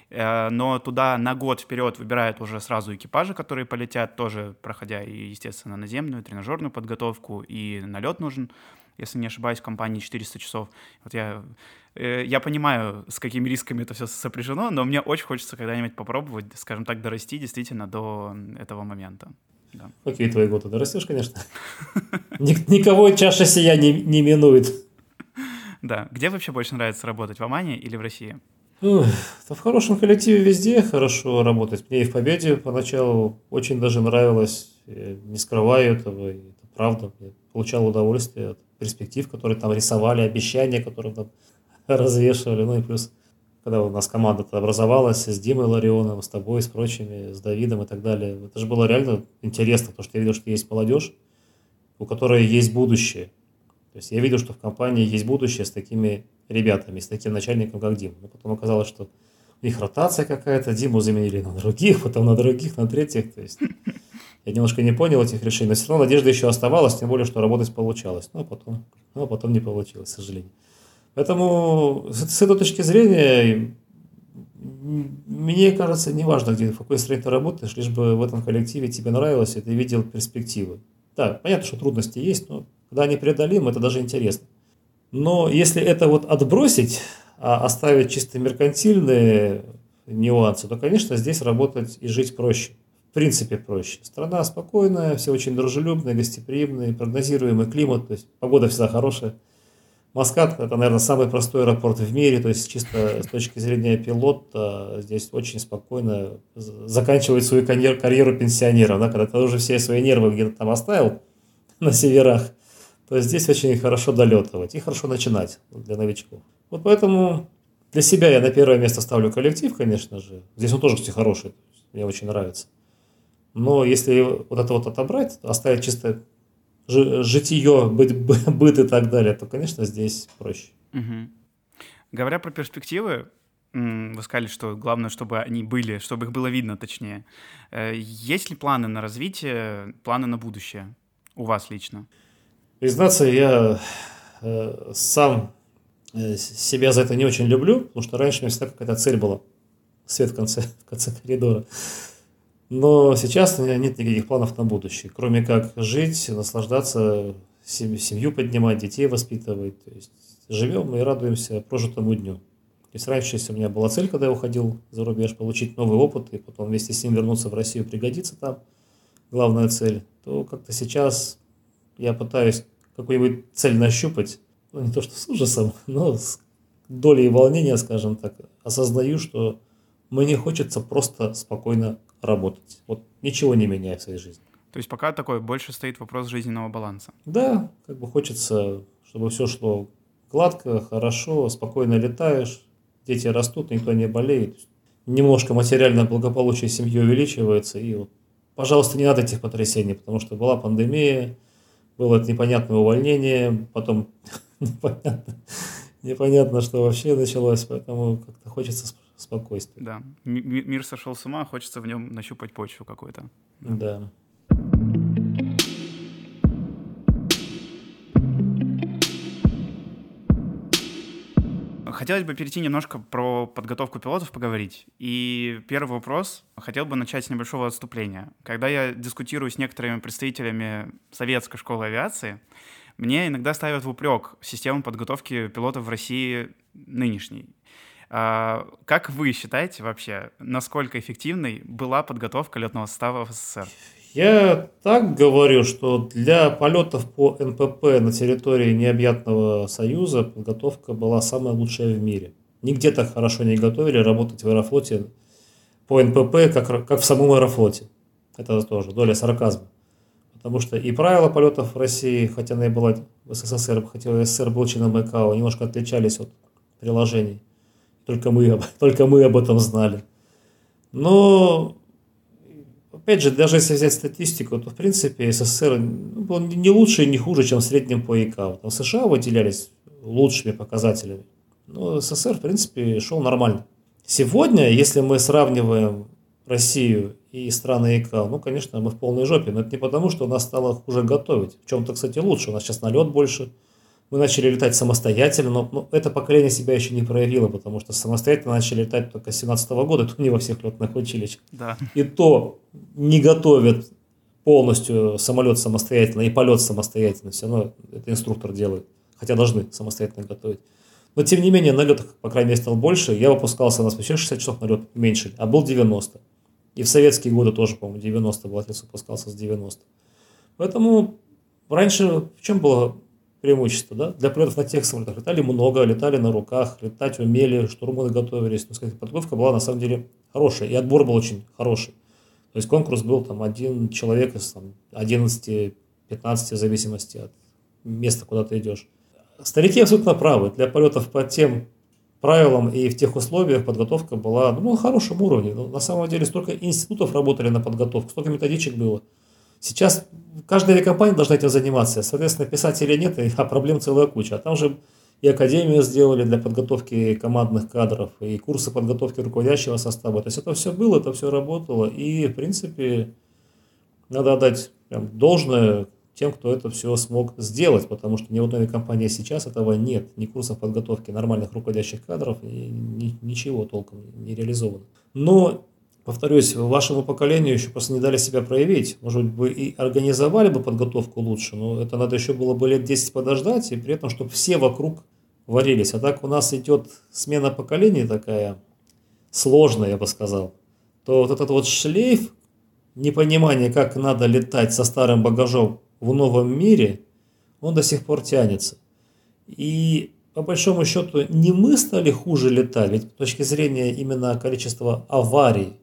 э, но туда на год вперед выбирают уже сразу экипажи, которые полетят, тоже проходя, естественно, наземную, тренажерную подготовку, и налет нужен если не ошибаюсь, компании 400 часов. Вот я, я понимаю, с какими рисками это все сопряжено, но мне очень хочется когда-нибудь попробовать, скажем так, дорасти действительно до этого момента. Да. Какие твои годы? Дорастешь, конечно. Никого чаша сия не, не минует. Да. Где вообще больше нравится работать, в Омане или в России? в хорошем коллективе везде хорошо работать. Мне и в Победе поначалу очень даже нравилось. Я не скрываю этого, это правда. Я получал удовольствие от перспектив, которые там рисовали, обещания, которые там развешивали. Ну и плюс, когда у нас команда образовалась с Димой Ларионовым, с тобой, с прочими, с Давидом и так далее. Это же было реально интересно, потому что я видел, что есть молодежь, у которой есть будущее. То есть я видел, что в компании есть будущее с такими ребятами, с таким начальником, как Дим. Но потом оказалось, что у них ротация какая-то, Диму заменили на других, потом на других, на третьих. То есть я немножко не понял этих решений, но все равно надежда еще оставалась, тем более, что работать получалось. Но потом, но потом не получилось, к сожалению. Поэтому с, этой точки зрения мне кажется, не важно, где, в какой стране ты работаешь, лишь бы в этом коллективе тебе нравилось, и ты видел перспективы. Да, понятно, что трудности есть, но когда они преодолимы, это даже интересно. Но если это вот отбросить, а оставить чисто меркантильные нюансы, то, конечно, здесь работать и жить проще в принципе проще. Страна спокойная, все очень дружелюбные, гостеприимные, прогнозируемый климат, то есть погода всегда хорошая. Маскат – это, наверное, самый простой аэропорт в мире, то есть чисто с точки зрения пилота здесь очень спокойно заканчивать свою карьеру, карьеру пенсионера, да, когда ты уже все свои нервы где-то там оставил на северах, то здесь очень хорошо долетывать и хорошо начинать для новичков. Вот поэтому для себя я на первое место ставлю коллектив, конечно же. Здесь он тоже, кстати, хороший, мне очень нравится. Но если вот это вот отобрать, оставить чисто житие, быть, быт и так далее, то, конечно, здесь проще. Угу. Говоря про перспективы, вы сказали, что главное, чтобы они были, чтобы их было видно, точнее. Э, есть ли планы на развитие, планы на будущее у вас лично? Признаться, я э, сам э, себя за это не очень люблю, потому что раньше у меня всегда какая-то цель была. Свет в конце, в конце коридора. Но сейчас у меня нет никаких планов на будущее, кроме как жить, наслаждаться, семью поднимать, детей воспитывать. То есть живем и радуемся прожитому дню. То есть раньше, если у меня была цель, когда я уходил за рубеж, получить новый опыт и потом вместе с ним вернуться в Россию, пригодиться там, главная цель, то как-то сейчас я пытаюсь какую-нибудь цель нащупать, ну не то что с ужасом, но с долей волнения, скажем так, осознаю, что мне хочется просто спокойно работать. Вот ничего не меняя в своей жизни. То есть пока такой больше стоит вопрос жизненного баланса. Да, как бы хочется, чтобы все шло гладко, хорошо, спокойно летаешь, дети растут, никто не болеет. Немножко материальное благополучие семьи увеличивается. И вот, пожалуйста, не надо этих потрясений, потому что была пандемия, было это непонятное увольнение, потом непонятно, непонятно, что вообще началось, поэтому как-то хочется спокойствия. Да, мир сошел с ума, хочется в нем нащупать почву какую-то. Да. Хотелось бы перейти немножко про подготовку пилотов поговорить. И первый вопрос. Хотел бы начать с небольшого отступления. Когда я дискутирую с некоторыми представителями советской школы авиации, мне иногда ставят в упрек систему подготовки пилотов в России нынешней. А, как вы считаете вообще, насколько эффективной была подготовка летного состава в СССР? Я так говорю, что для полетов по НПП на территории необъятного союза подготовка была самая лучшая в мире. Нигде так хорошо не готовили работать в аэрофлоте по НПП, как, как в самом аэрофлоте. Это тоже доля сарказма. Потому что и правила полетов в России, хотя она и была в СССР, хотя СССР был членом ИКАО, немножко отличались от приложений. Только мы, только мы об этом знали. Но Опять же, даже если взять статистику, то в принципе СССР ну, был не лучше и не хуже, чем в среднем по ИКАО. Там США выделялись лучшими показателями. Но СССР, в принципе, шел нормально. Сегодня, если мы сравниваем Россию и страны ИКАО, ну, конечно, мы в полной жопе. Но это не потому, что нас стало хуже готовить. В чем-то, кстати, лучше. У нас сейчас налет больше, мы начали летать самостоятельно, но, но это поколение себя еще не проявило, потому что самостоятельно начали летать только с 17 года, то не во всех летных училищах. Да. И то не готовят полностью самолет самостоятельно и полет самостоятельно, все равно это инструктор делает, хотя должны самостоятельно готовить. Но тем не менее налетов, по крайней мере, стал больше, я выпускался на вообще 60 часов налет меньше, а был 90. И в советские годы тоже, по-моему, 90 был, отец выпускался с 90. Поэтому раньше в чем было преимущество, да, для полетов на тех самолетах. Летали много, летали на руках, летать умели, штурманы готовились. Но, сказать, подготовка была на самом деле хорошая, и отбор был очень хороший. То есть конкурс был там один человек из там, 11-15 в зависимости от места, куда ты идешь. Старики абсолютно правы. Для полетов по тем правилам и в тех условиях подготовка была ну, на хорошем уровне. Но на самом деле столько институтов работали на подготовку, столько методичек было. Сейчас каждая авиакомпания должна этим заниматься. Соответственно, писателей нет, а проблем целая куча. А там же и академию сделали для подготовки командных кадров, и курсы подготовки руководящего состава. То есть это все было, это все работало. И, в принципе, надо отдать прям должное тем, кто это все смог сделать, потому что ни в одной компании сейчас этого нет, ни курсов подготовки нормальных руководящих кадров, ни, ничего толком не реализовано. Но повторюсь, вашему поколению еще просто не дали себя проявить. Может быть, бы и организовали бы подготовку лучше, но это надо еще было бы лет 10 подождать, и при этом, чтобы все вокруг варились. А так у нас идет смена поколений такая сложная, я бы сказал. То вот этот вот шлейф непонимания, как надо летать со старым багажом в новом мире, он до сих пор тянется. И по большому счету не мы стали хуже летать, ведь с точки зрения именно количества аварий,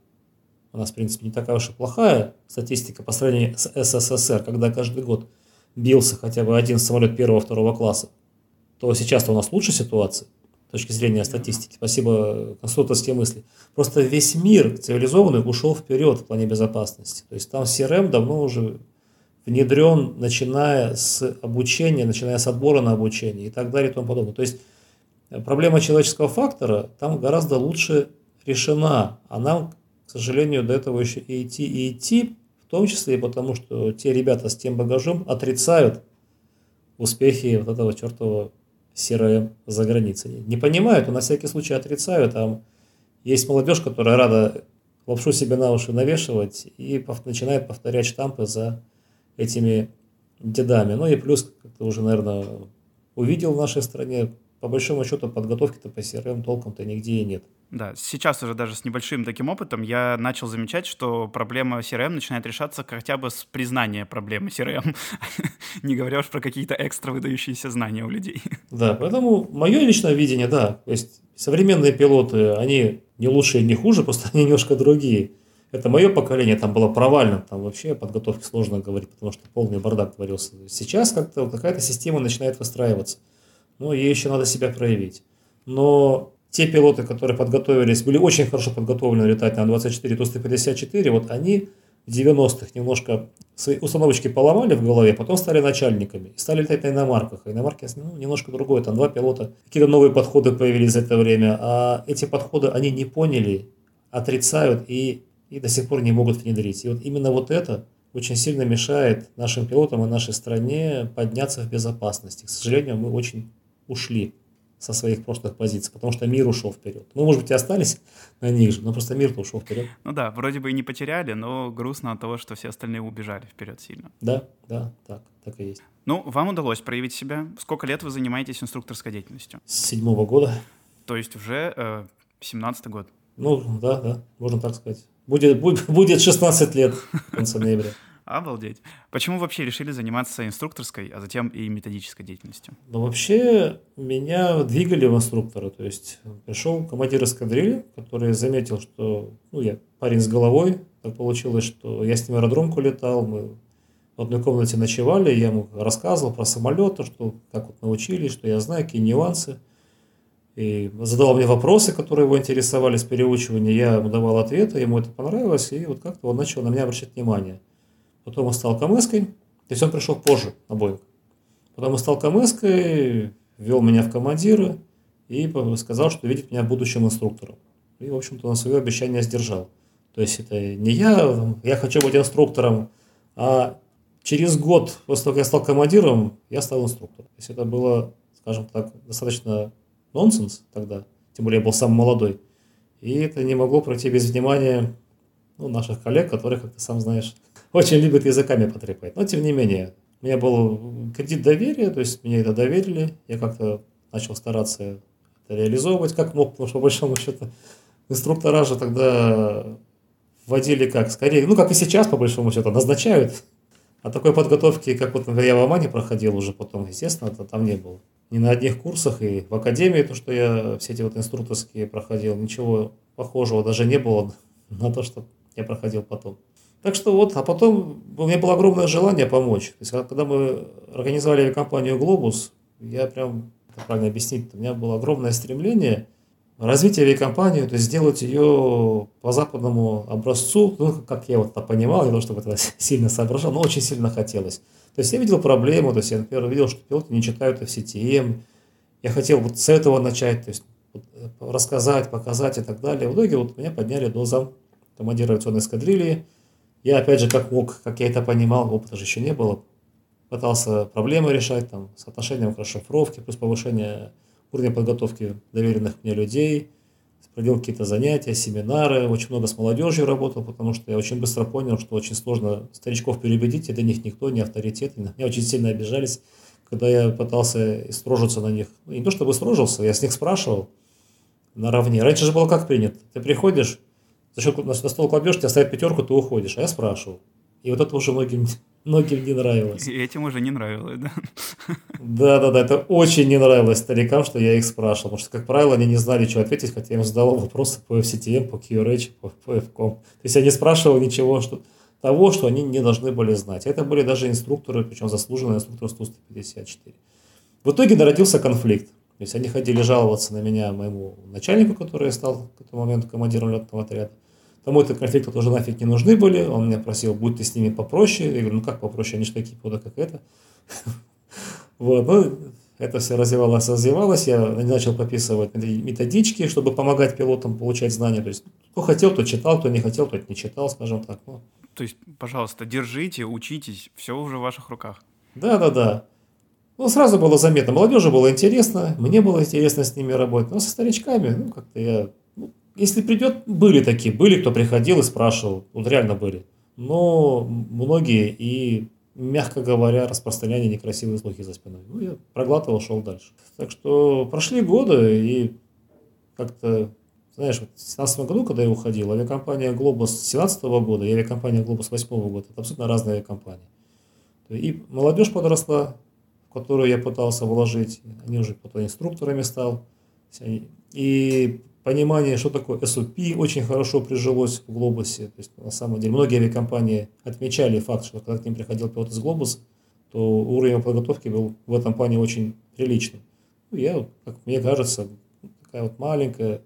у нас, в принципе, не такая уж и плохая статистика по сравнению с СССР, когда каждый год бился хотя бы один самолет первого-второго класса, то сейчас-то у нас лучше ситуация. точки зрения статистики. Спасибо конструкторские мысли. Просто весь мир цивилизованный ушел вперед в плане безопасности. То есть там CRM давно уже внедрен, начиная с обучения, начиная с отбора на обучение и так далее и тому подобное. То есть проблема человеческого фактора там гораздо лучше решена, а нам, сожалению, до этого еще и идти, и идти, в том числе и потому, что те ребята с тем багажом отрицают успехи вот этого чертового CRM за границей. Не понимают, но на всякий случай отрицают. Там есть молодежь, которая рада лапшу себе на уши навешивать и начинает повторять штампы за этими дедами. Ну и плюс, как ты уже, наверное, увидел в нашей стране, по большому счету подготовки-то по CRM толком-то нигде и нет. Да, сейчас уже даже с небольшим таким опытом я начал замечать, что проблема CRM начинает решаться хотя бы с признания проблемы CRM, не говоря уж про какие-то экстра выдающиеся знания у людей. Да, поэтому мое личное видение, да, то есть современные пилоты, они не лучше и не хуже, просто они немножко другие. Это мое поколение, там было провально, там вообще о подготовке сложно говорить, потому что полный бардак творился. Сейчас как-то вот какая-то система начинает выстраиваться, но ей еще надо себя проявить. Но те пилоты, которые подготовились, были очень хорошо подготовлены летать на 24 Ту-154, вот они в 90-х немножко свои установочки поломали в голове, потом стали начальниками стали летать на иномарках. А иномарки ну, немножко другое, там два пилота, какие-то новые подходы появились за это время, а эти подходы они не поняли, отрицают и, и до сих пор не могут внедрить. И вот именно вот это очень сильно мешает нашим пилотам и нашей стране подняться в безопасности. К сожалению, мы очень ушли со своих прошлых позиций, потому что мир ушел вперед. Мы, может быть, и остались на них же, но просто мир-то ушел вперед. Ну да, вроде бы и не потеряли, но грустно от того, что все остальные убежали вперед сильно. Да, да, так, так и есть. Ну, вам удалось проявить себя. Сколько лет вы занимаетесь инструкторской деятельностью? С седьмого года. То есть уже э, 17 год? Ну, да, да, можно так сказать. Будет, будет, будет 16 лет в конце ноября. Обалдеть. Почему вообще решили заниматься инструкторской, а затем и методической деятельностью? Ну, вообще, меня двигали в инструктора. То есть, пришел командир эскадрильи, который заметил, что ну, я парень с головой. Так получилось, что я с ним аэродромку летал, мы в одной комнате ночевали, я ему рассказывал про самолеты, что как вот научились, что я знаю, какие нюансы. И задавал мне вопросы, которые его интересовали с переучивания, я ему давал ответы, ему это понравилось, и вот как-то он начал на меня обращать внимание. Потом он стал КМСкой, то есть он пришел позже на Боинг. Потом он стал КМСкой, ввел меня в командиры и сказал, что видит меня будущим инструктором. И, в общем-то, он свое обещание сдержал. То есть это не я, я хочу быть инструктором, а через год после того, как я стал командиром, я стал инструктором. То есть это было, скажем так, достаточно нонсенс тогда, тем более я был самый молодой. И это не могло пройти без внимания ну, наших коллег, которые, как ты сам знаешь, очень любят языками потрепать. Но тем не менее, у меня был кредит доверия, то есть мне это доверили, я как-то начал стараться это реализовывать как мог, потому что по большому счету инструктора же тогда вводили как, скорее, ну как и сейчас по большому счету, назначают, а такой подготовки, как вот, например, я в Омане проходил уже потом, естественно, это там не было. Ни на одних курсах и в академии, то, что я все эти вот инструкторские проходил, ничего похожего даже не было на то, что я проходил потом. Так что вот, а потом у меня было огромное желание помочь. То есть, когда мы организовали компанию «Глобус», я прям, это правильно объяснить, у меня было огромное стремление развить авиакомпанию, то есть сделать ее по западному образцу, ну, как я вот это понимал, не то, чтобы это сильно соображал, но очень сильно хотелось. То есть я видел проблему, то есть я, например, видел, что пилоты не читают FCTM, я хотел вот с этого начать, то есть вот, рассказать, показать и так далее. В итоге вот меня подняли до зам командира авиационной эскадрильи, я, опять же, как мог, как я это понимал, опыта же еще не было, пытался проблемы решать, там, с отношением к расшифровке, плюс повышение уровня подготовки доверенных мне людей, провел какие-то занятия, семинары, очень много с молодежью работал, потому что я очень быстро понял, что очень сложно старичков переубедить, и для них никто не авторитет. Меня очень сильно обижались, когда я пытался строжиться на них. Ну, не то чтобы строжился, я с них спрашивал наравне. Раньше же было как принято. Ты приходишь, за счет на стол кладешь, тебе ставят пятерку, ты уходишь. А я спрашивал. И вот это уже многим, многим не нравилось. И этим уже не нравилось, да? Да, да, да, это очень не нравилось старикам, что я их спрашивал. Потому что, как правило, они не знали, что ответить, хотя я им задавал вопросы по FCTM, по QRH, по, по FCOM. То есть я не спрашивал ничего, что, того, что они не должны были знать. Это были даже инструкторы, причем заслуженные инструкторы 154. В итоге народился конфликт. То есть они ходили жаловаться на меня моему начальнику, который стал к этому моменту командиром летного отряда. Тому это конфликты тоже нафиг не нужны были. Он меня просил, будь ты с ними попроще. Я говорю, ну как попроще, они же такие пода, как это. Вот, ну, это все развивалось, развивалось. Я начал пописывать методички, чтобы помогать пилотам получать знания. То есть, кто хотел, тот читал, кто не хотел, тот не читал, скажем так. Ну. То есть, пожалуйста, держите, учитесь, все уже в ваших руках. Да, да, да. Ну, сразу было заметно. Молодежи было интересно, мне было интересно с ними работать. Но со старичками, ну, как-то я... Если придет, были такие, были, кто приходил и спрашивал. Вот реально были. Но многие и мягко говоря, распространяли некрасивые слухи за спиной. Ну, я проглатывал, шел дальше. Так что прошли годы, и как-то, знаешь, вот в 2017 году, когда я уходил, авиакомпания «Глобус» 2017 года и авиакомпания «Глобус» 2008 года, это абсолютно разные авиакомпании. И молодежь подросла, в которую я пытался вложить, они уже потом инструкторами стал, и понимание, что такое SOP, очень хорошо прижилось в Глобусе. То есть, на самом деле, многие авиакомпании отмечали факт, что когда к ним приходил пилот из Глобуса, то уровень подготовки был в этом плане очень приличный. Ну, я, как мне кажется, такая вот маленькая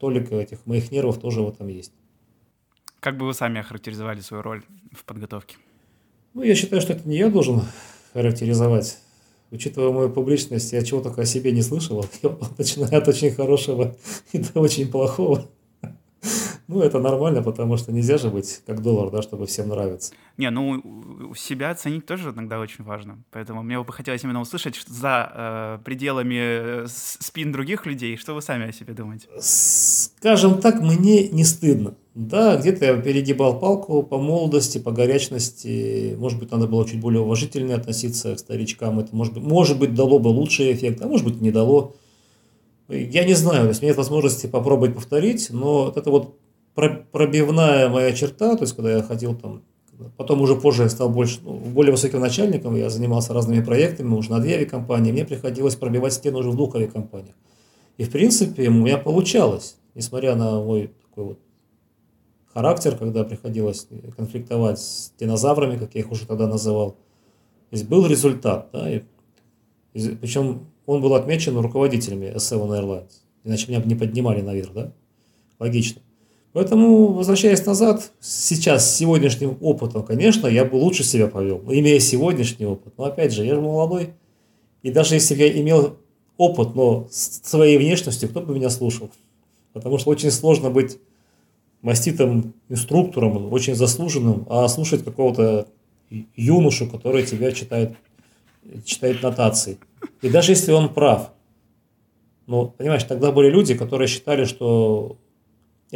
толика этих моих нервов тоже в этом есть. Как бы вы сами охарактеризовали свою роль в подготовке? Ну, я считаю, что это не я должен характеризовать учитывая мою публичность, я чего только о себе не слышал, начиная от очень хорошего и до очень плохого. Ну, это нормально, потому что нельзя же быть как доллар, да, чтобы всем нравиться. Не, ну, себя оценить тоже иногда очень важно. Поэтому мне бы хотелось именно услышать что за э, пределами э, спин других людей, что вы сами о себе думаете. Скажем так, мне не стыдно. Да, где-то я перегибал палку по молодости, по горячности. Может быть, надо было чуть более уважительнее относиться к старичкам. Это, может быть, может быть дало бы лучший эффект, а может быть, не дало. Я не знаю, то есть нет возможности попробовать повторить, но это вот пробивная моя черта, то есть когда я ходил там, потом уже позже я стал больше, ну, более высоким начальником, я занимался разными проектами, уже на две авиакомпании, мне приходилось пробивать стену уже в двух авиакомпаниях. И в принципе у меня получалось, несмотря на мой такой вот характер, когда приходилось конфликтовать с динозаврами, как я их уже тогда называл. То есть был результат, да, и, и, причем он был отмечен руководителями S7 Airlines, иначе меня бы не поднимали наверх, да, логично. Поэтому, возвращаясь назад, сейчас, с сегодняшним опытом, конечно, я бы лучше себя повел, имея сегодняшний опыт. Но опять же, я же молодой, и даже если бы я имел опыт, но с своей внешностью, кто бы меня слушал? Потому что очень сложно быть маститым инструктором, очень заслуженным, а слушать какого-то юношу, который тебя читает, читает нотации. И даже если он прав, ну, понимаешь, тогда были люди, которые считали, что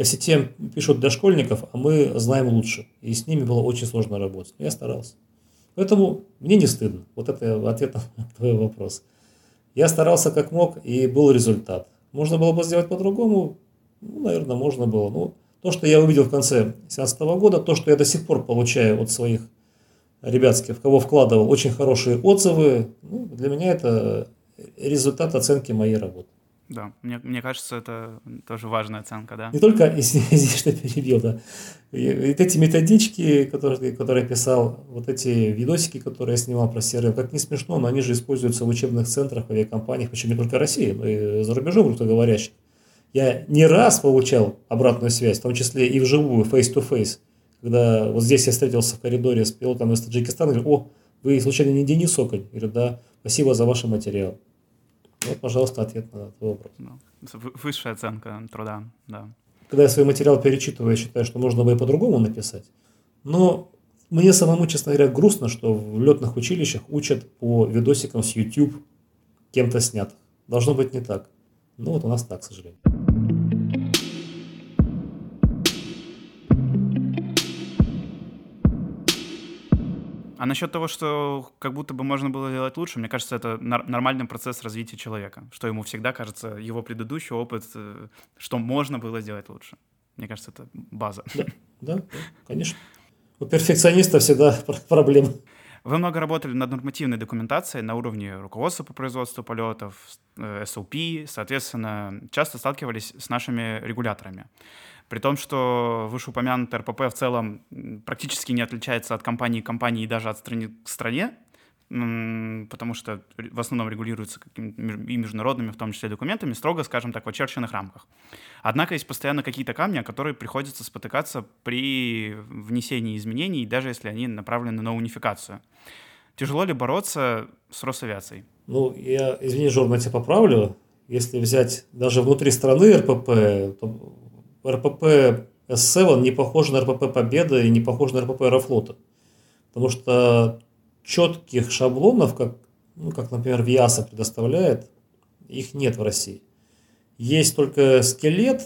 те пишут для школьников, а мы знаем лучше. И с ними было очень сложно работать. Но я старался. Поэтому мне не стыдно. Вот это ответ на твой вопрос. Я старался как мог, и был результат. Можно было бы сделать по-другому? Ну, наверное, можно было. Ну, то, что я увидел в конце 2017 года, то, что я до сих пор получаю от своих ребятских, в кого вкладывал очень хорошие отзывы, ну, для меня это результат оценки моей работы. Да, мне, мне кажется, это тоже важная оценка, да. Не только, извини, что перебил, да. И, вот эти методички, которые, которые я писал, вот эти видосики, которые я снимал про CRM, как не смешно, но они же используются в учебных центрах, авиакомпаниях, причем не только России, но и за рубежом русскоговорящих. Я не раз получал обратную связь, в том числе и вживую, face-to-face, когда вот здесь я встретился в коридоре с пилотом из Таджикистана, говорю, о, вы случайно не Денис Оконь? Я говорю, да, спасибо за ваш материал. Вот, пожалуйста, ответ на твой вопрос. Ну, высшая оценка труда, да. Когда я свой материал перечитываю, я считаю, что можно бы и по-другому написать. Но мне самому, честно говоря, грустно, что в летных училищах учат по видосикам с YouTube кем-то снят. Должно быть не так. Ну вот у нас так, к сожалению. А насчет того, что как будто бы можно было делать лучше, мне кажется, это нормальный процесс развития человека, что ему всегда кажется его предыдущий опыт, э, что можно было сделать лучше. Мне кажется, это база. Да, да, конечно. У перфекциониста всегда проблемы. Вы много работали над нормативной документацией на уровне руководства по производству полетов, SOP, э, соответственно, часто сталкивались с нашими регуляторами. При том, что вышеупомянутый РПП в целом практически не отличается от компании к компании и даже от страны к стране, потому что в основном регулируется и международными, в том числе, документами, строго, скажем так, в очерченных рамках. Однако есть постоянно какие-то камни, о которые приходится спотыкаться при внесении изменений, даже если они направлены на унификацию. Тяжело ли бороться с Росавиацией? Ну, я, извини, Жор, на тебя поправлю. Если взять даже внутри страны РПП, то РПП С7 не похож на РПП Победа и не похож на РПП Аэрофлота. Потому что четких шаблонов, как, ну, как, например, ВИАСа предоставляет, их нет в России. Есть только скелет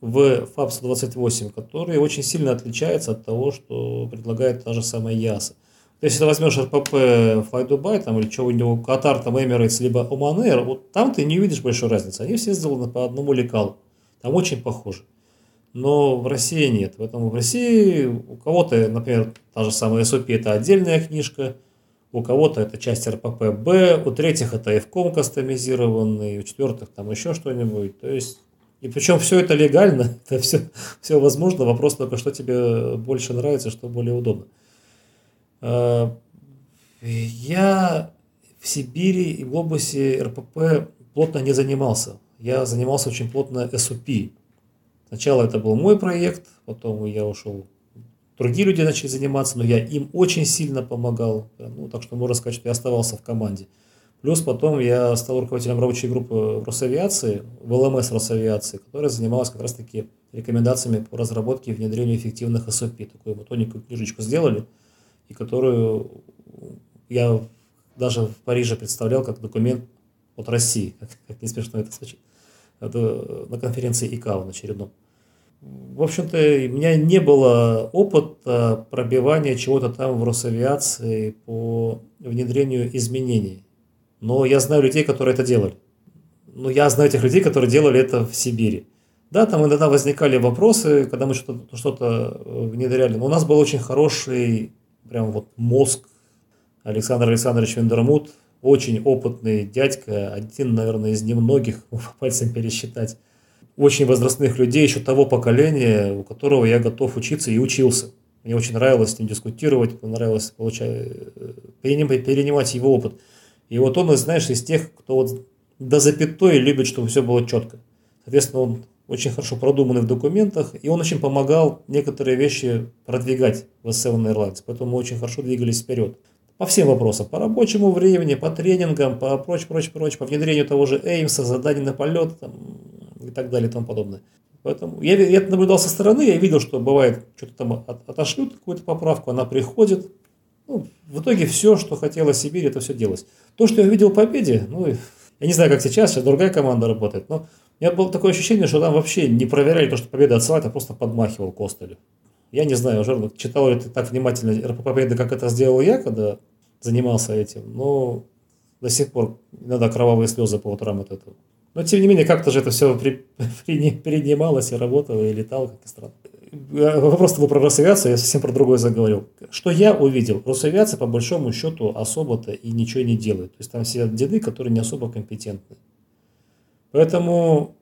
в ФАПС-28, который очень сильно отличается от того, что предлагает та же самая ЯСа. То есть, если возьмешь РПП Fly Dubai там, или чего-нибудь, Катар, там, Emirates, либо Oman Air, вот там ты не увидишь большой разницы. Они все сделаны по одному лекалу. Там очень похоже. Но в России нет. Поэтому в России у кого-то, например, та же самая SOP это отдельная книжка, у кого-то это часть РПП-Б, у третьих это FCOM кастомизированный, у четвертых там еще что-нибудь. То есть, и причем все это легально, это все, все возможно, вопрос только, что тебе больше нравится, что более удобно. А, я в Сибири и в глобусе РПП плотно не занимался. Я занимался очень плотно SOP. Сначала это был мой проект, потом я ушел. Другие люди начали заниматься, но я им очень сильно помогал. Ну, так что можно сказать, что я оставался в команде. Плюс потом я стал руководителем рабочей группы в Росавиации, в ЛМС Росавиации, которая занималась как раз-таки рекомендациями по разработке и внедрению эффективных SOP. Такую вот тоненькую книжечку сделали – и которую я даже в Париже представлял как документ от России, как, как не смешно это звучит, на конференции ИКАО на очередном. В общем-то, у меня не было опыта пробивания чего-то там в Росавиации по внедрению изменений. Но я знаю людей, которые это делали. Но я знаю тех людей, которые делали это в Сибири. Да, там иногда возникали вопросы, когда мы что-то что внедряли. Но у нас был очень хороший прям вот мозг. Александр Александрович Вендермут, очень опытный дядька, один, наверное, из немногих, по пальцам пересчитать, очень возрастных людей еще того поколения, у которого я готов учиться и учился. Мне очень нравилось с ним дискутировать, нравилось получать, перенимать, перенимать его опыт. И вот он, знаешь, из тех, кто вот до запятой любит, чтобы все было четко. Соответственно, он очень хорошо продуманный в документах, и он очень помогал некоторые вещи продвигать в S7 Airlines, поэтому мы очень хорошо двигались вперед. По всем вопросам, по рабочему времени, по тренингам, по прочь, прочь, прочь, по внедрению того же Эймса, заданий на полет там, и так далее и тому подобное. Поэтому я, я наблюдал со стороны, я видел, что бывает, что-то там от, отошлют какую-то поправку, она приходит. Ну, в итоге все, что хотела Сибирь, это все делалось. То, что я видел в Победе, ну, я не знаю, как сейчас, сейчас другая команда работает, но у меня было такое ощущение, что там вообще не проверяли то, что победа отсылает, а просто подмахивал Костелю. Я не знаю, уже читал ли ты так внимательно РП Победы, как это сделал я, когда занимался этим, но до сих пор иногда кровавые слезы по утрам от этого. Но тем не менее, как-то же это все при, при, перенималось и работало, и летало, как ни странно. Вопрос был про Росавиацию, я совсем про другое заговорил. Что я увидел? Росавиация, по большому счету, особо-то и ничего не делает. То есть там сидят деды, которые не особо компетентны. Поэтому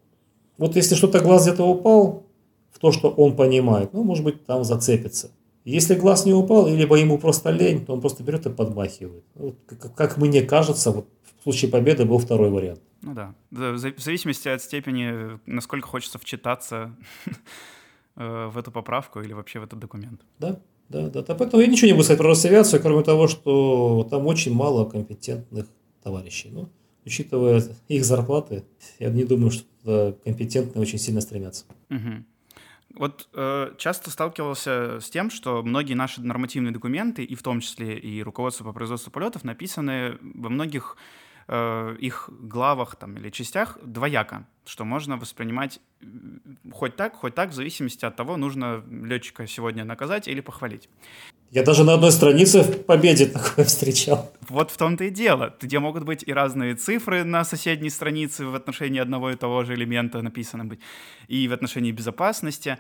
вот если что-то глаз где-то упал в то, что он понимает, ну, может быть, там зацепится. Если глаз не упал, либо ему просто лень, то он просто берет и подмахивает. Вот, как, как мне кажется, вот в случае победы был второй вариант. Ну да. В зависимости от степени, насколько хочется вчитаться э, в эту поправку или вообще в этот документ. Да, да, да. Поэтому я ничего не буду сказать про Росавиацию, кроме того, что там очень мало компетентных товарищей. Ну, учитывая их зарплаты, я не думаю, что компетентные очень сильно стремятся. Угу. Вот э, часто сталкивался с тем, что многие наши нормативные документы, и в том числе и руководство по производству полетов, написаны во многих э, их главах там, или частях двояко, что можно воспринимать хоть так, хоть так, в зависимости от того, нужно летчика сегодня наказать или похвалить. Я даже на одной странице в «Победе» такое встречал. Вот в том-то и дело, где могут быть и разные цифры на соседней странице в отношении одного и того же элемента написаны быть, и в отношении безопасности.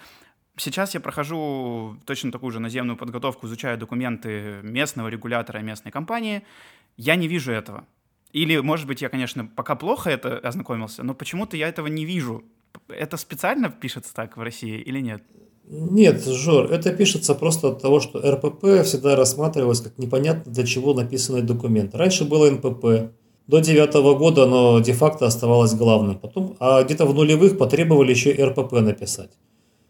Сейчас я прохожу точно такую же наземную подготовку, изучаю документы местного регулятора местной компании. Я не вижу этого. Или, может быть, я, конечно, пока плохо это ознакомился, но почему-то я этого не вижу. Это специально пишется так в России или нет? Нет, Жор, это пишется просто от того, что РПП всегда рассматривалось как непонятно для чего написанный документ. Раньше было НПП. До девятого года оно де-факто оставалось главным. Потом, а где-то в нулевых потребовали еще РПП написать.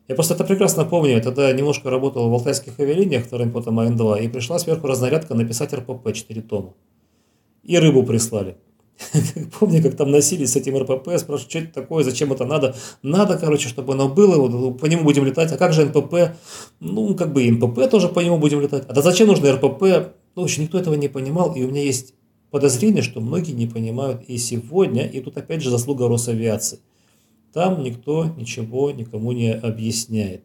Я просто это прекрасно помню. Я тогда немножко работал в алтайских авиалиниях, вторым потом АН-2, и пришла сверху разнарядка написать РПП 4 тома. И рыбу прислали. Помню, как там носились с этим РПП, спрашивают, что это такое, зачем это надо. Надо, короче, чтобы оно было, вот, по нему будем летать. А как же НПП? Ну, как бы и НПП тоже по нему будем летать. А да зачем нужно РПП? Ну, общем, никто этого не понимал, и у меня есть подозрение, что многие не понимают и сегодня, и тут опять же заслуга Росавиации. Там никто ничего никому не объясняет,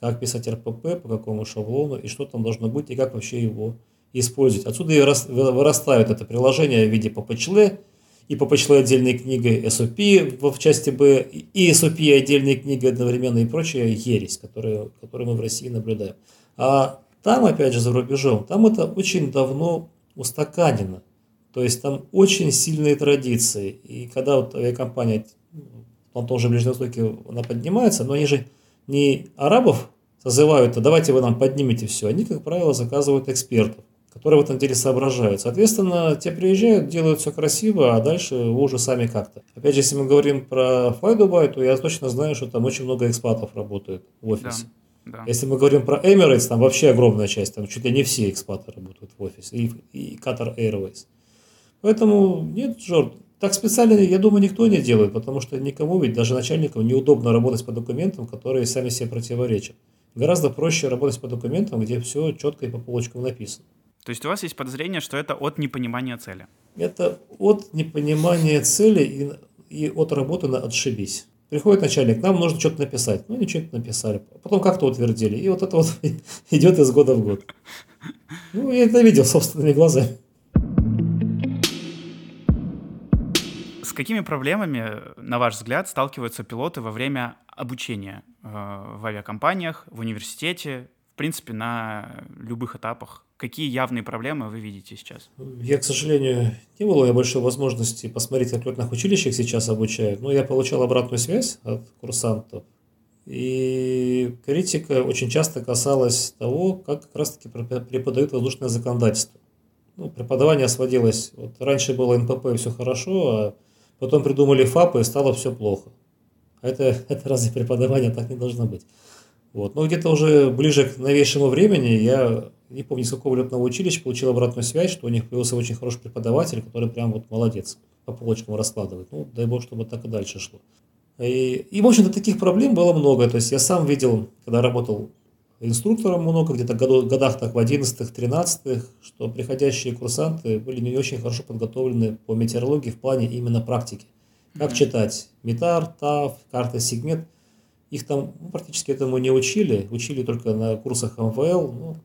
как писать РПП, по какому шаблону, и что там должно быть, и как вообще его использовать. Отсюда и вырастает это приложение в виде PPCL, и PPCL отдельной книгой, SOP в части Б, и SOP отдельной книгой одновременно, и прочая ересь, которую, которую мы в России наблюдаем. А там, опять же, за рубежом, там это очень давно устаканено. То есть там очень сильные традиции. И когда вот авиакомпания на том же Ближнем Востоке она поднимается, но они же не арабов созывают, а давайте вы нам поднимете все. Они, как правило, заказывают экспертов, которые в этом деле соображают. Соответственно, те приезжают, делают все красиво, а дальше вы уже сами как-то. Опять же, если мы говорим про Fly то я точно знаю, что там очень много экспатов работают в офисе. Да. Да. Если мы говорим про Emirates, там вообще огромная часть, там чуть ли не все экспаты работают в офисе, и, и Qatar Airways. Поэтому нет, Жор, так специально, я думаю, никто не делает, потому что никому ведь, даже начальникам, неудобно работать по документам, которые сами себе противоречат. Гораздо проще работать по документам, где все четко и по полочкам написано. То есть у вас есть подозрение, что это от непонимания цели? Это от непонимания цели и, и от работы на отшибись. Приходит начальник, нам нужно что-то написать. Ну, ничего не написали. Потом как-то утвердили. И вот это вот идет из года в год. Ну, я это видел собственными глазами. какими проблемами, на ваш взгляд, сталкиваются пилоты во время обучения э, в авиакомпаниях, в университете, в принципе, на любых этапах? Какие явные проблемы вы видите сейчас? Я, к сожалению, не было меня большой возможности посмотреть, как в летных училищах сейчас обучают, но я получал обратную связь от курсантов. И критика очень часто касалась того, как как раз-таки преподают воздушное законодательство. Ну, преподавание сводилось, вот раньше было НПП и все хорошо, а Потом придумали ФАПы, и стало все плохо. А это, это разве преподавание так не должно быть? Вот. Но где-то уже ближе к новейшему времени я не помню, с какого летного училища получил обратную связь, что у них появился очень хороший преподаватель, который прям вот молодец, по полочкам раскладывает. Ну, дай бог, чтобы так и дальше шло. И, и в общем-то, таких проблем было много. То есть я сам видел, когда работал инструктором много, где-то в годах так в 11-13, что приходящие курсанты были не очень хорошо подготовлены по метеорологии в плане именно практики. Как читать метар, ТАВ, карты сегмент. Их там ну, практически этому не учили, учили только на курсах МВЛ. Ну,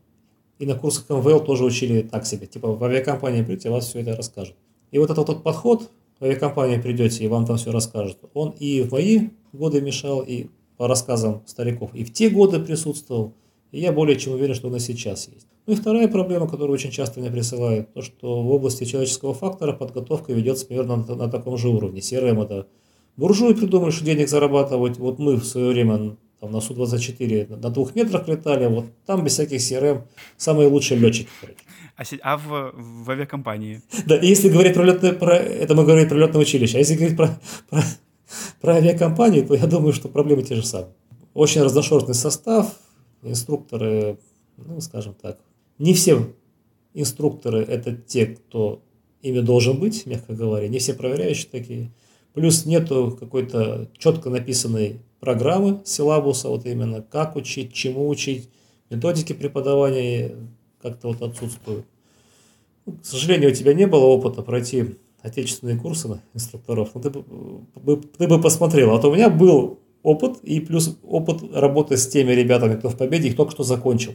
и на курсах МВЛ тоже учили так себе. Типа в авиакомпании придете, вас все это расскажут. И вот этот вот подход, в авиакомпанию придете, и вам там все расскажут, он и в мои годы мешал, и по рассказам стариков, и в те годы присутствовал. И я более чем уверен, что она сейчас есть. Ну и вторая проблема, которую очень часто мне присылают, то, что в области человеческого фактора подготовка ведется примерно на, на таком же уровне. CRM это буржуи придумали, что денег зарабатывать. Вот мы в свое время там, на Су-24 на двух метрах летали, вот там без всяких CRM самые лучшие летчики. А, а в, в авиакомпании? Да, если говорить про летное, про, это мы говорим про летное училище, а если говорить про, про, про авиакомпанию, то я думаю, что проблемы те же самые. Очень разношерстный состав, инструкторы, ну, скажем так, не все инструкторы это те, кто ими должен быть, мягко говоря, не все проверяющие такие. Плюс нету какой-то четко написанной программы, силабуса, вот именно как учить, чему учить, методики преподавания как-то вот отсутствуют. Ну, к сожалению, у тебя не было опыта пройти отечественные курсы инструкторов, но ты бы, ты бы посмотрел. А то у меня был опыт и плюс опыт работы с теми ребятами, кто в победе их только что закончил.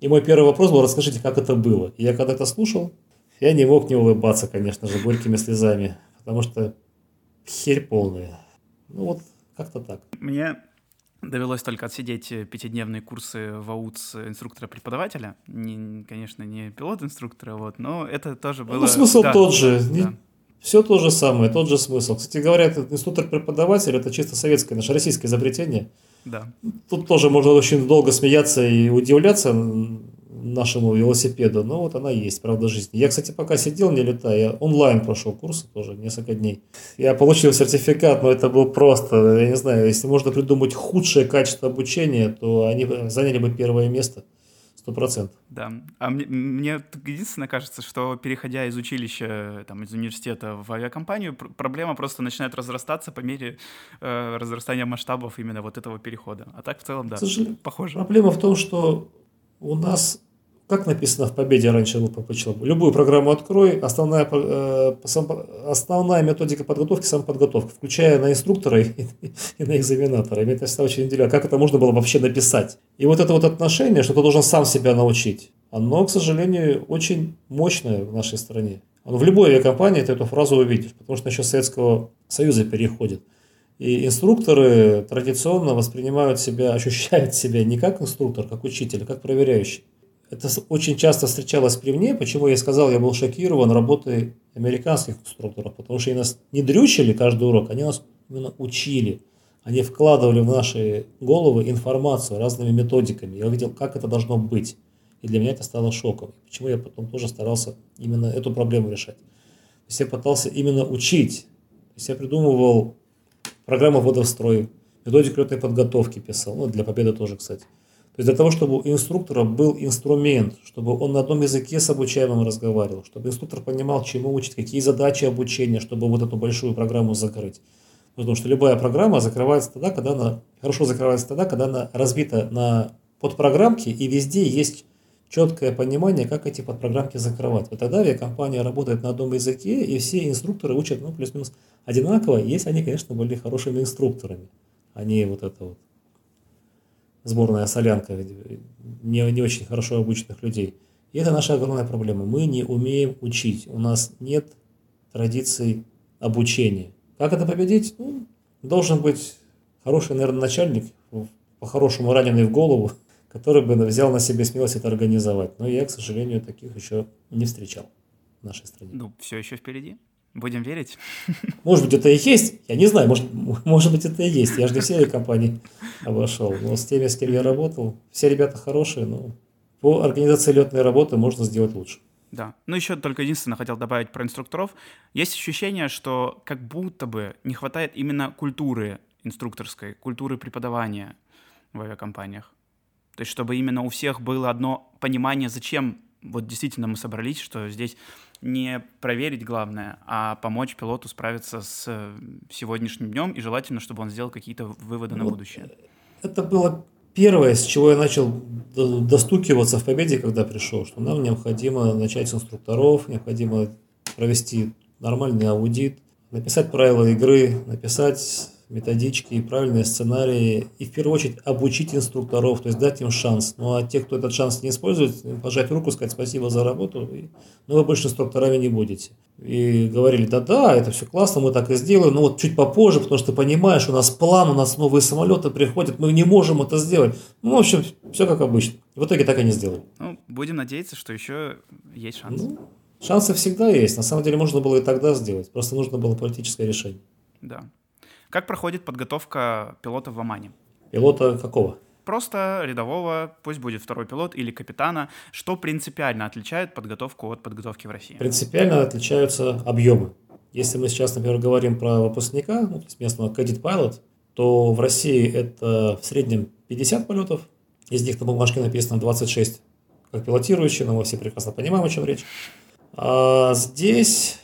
И мой первый вопрос был, расскажите, как это было. И я когда это слушал, я не мог не улыбаться, конечно же, горькими слезами, потому что херь полная. Ну вот, как-то так. Мне довелось только отсидеть пятидневные курсы в АУЦ инструктора-преподавателя. Не, конечно, не пилот-инструктора, вот, но это тоже ну, было... Ну, смысл да, тот же. Да. Все то же самое, тот же смысл. Кстати говоря, этот инструктор-преподаватель это чисто советское, наше российское изобретение. Да. Тут тоже можно очень долго смеяться и удивляться нашему велосипеду, но вот она есть, правда, жизни. Я, кстати, пока сидел, не летаю, я онлайн прошел курсы тоже, несколько дней. Я получил сертификат, но это был просто, я не знаю, если можно придумать худшее качество обучения, то они заняли бы первое место. Сто процентов. Да. А мне, мне единственное кажется, что переходя из училища, там, из университета в авиакомпанию, пр- проблема просто начинает разрастаться по мере э, разрастания масштабов именно вот этого перехода. А так в целом, да, похоже. Проблема в том, что у нас как написано в «Победе» раньше был попочел? Любую программу открой, основная, э, основная методика подготовки – самоподготовка, включая на инструктора и, и на экзаменатора. И меня всегда очень удивляло, как это можно было вообще написать. И вот это вот отношение, что ты должен сам себя научить, оно, к сожалению, очень мощное в нашей стране. В любой авиакомпании ты эту фразу увидишь, потому что еще Советского Союза переходит. И инструкторы традиционно воспринимают себя, ощущают себя не как инструктор, как учитель, а как проверяющий. Это очень часто встречалось при мне, почему я сказал, я был шокирован работой американских инструкторов, потому что они нас не дрючили каждый урок, они нас именно учили. Они вкладывали в наши головы информацию разными методиками. Я увидел, как это должно быть. И для меня это стало шоком. Почему я потом тоже старался именно эту проблему решать. То есть я пытался именно учить. То есть я придумывал программу ввода в строй, методику летной подготовки писал, ну, для победы тоже, кстати. То есть для того, чтобы у инструктора был инструмент, чтобы он на одном языке с обучаемым разговаривал, чтобы инструктор понимал, чему учить, какие задачи обучения, чтобы вот эту большую программу закрыть. Потому что любая программа закрывается тогда, когда она хорошо закрывается тогда, когда она разбита на подпрограммки и везде есть четкое понимание, как эти подпрограммки закрывать. Вот тогда авиакомпания работает на одном языке, и все инструкторы учат ну, плюс-минус одинаково, если они, конечно, были хорошими инструкторами, а не вот это вот сборная солянка не, не очень хорошо обученных людей. И это наша огромная проблема. Мы не умеем учить. У нас нет традиций обучения. Как это победить? Ну, должен быть хороший, наверное, начальник, по-хорошему раненый в голову, который бы взял на себе смелость это организовать. Но я, к сожалению, таких еще не встречал в нашей стране. Ну, все еще впереди. Будем верить. Может быть, это и есть. Я не знаю, может, может быть, это и есть. Я же не все компании обошел. Но с теми, с кем я работал, все ребята хорошие, но по организации летной работы можно сделать лучше. Да. Ну, еще только единственное хотел добавить про инструкторов. Есть ощущение, что как будто бы не хватает именно культуры инструкторской, культуры преподавания в авиакомпаниях. То есть, чтобы именно у всех было одно понимание, зачем вот действительно мы собрались, что здесь не проверить главное, а помочь пилоту справиться с э, сегодняшним днем, и желательно, чтобы он сделал какие-то выводы на будущее. Это было первое, с чего я начал достукиваться в победе, когда пришел, что нам необходимо начать с инструкторов, необходимо провести нормальный аудит, написать правила игры, написать методички и правильные сценарии, и в первую очередь обучить инструкторов, то есть дать им шанс. Ну а те, кто этот шанс не использует, пожать руку, сказать спасибо за работу, и, ну вы больше инструкторами не будете. И говорили, да-да, это все классно, мы так и сделаем, но вот чуть попозже, потому что понимаешь, у нас план, у нас новые самолеты приходят, мы не можем это сделать. Ну, в общем, все как обычно. В итоге так и не сделали. Ну, будем надеяться, что еще есть шанс. Ну, шансы всегда есть. На самом деле можно было и тогда сделать. Просто нужно было политическое решение. Да. Как проходит подготовка пилота в Омане? Пилота какого? Просто рядового, пусть будет второй пилот или капитана. Что принципиально отличает подготовку от подготовки в России? Принципиально отличаются объемы. Если мы сейчас, например, говорим про выпускника, ну, то есть местного кадет пилот, то в России это в среднем 50 полетов, из них на бумажке написано 26 как пилотирующий, но мы все прекрасно понимаем, о чем речь. А здесь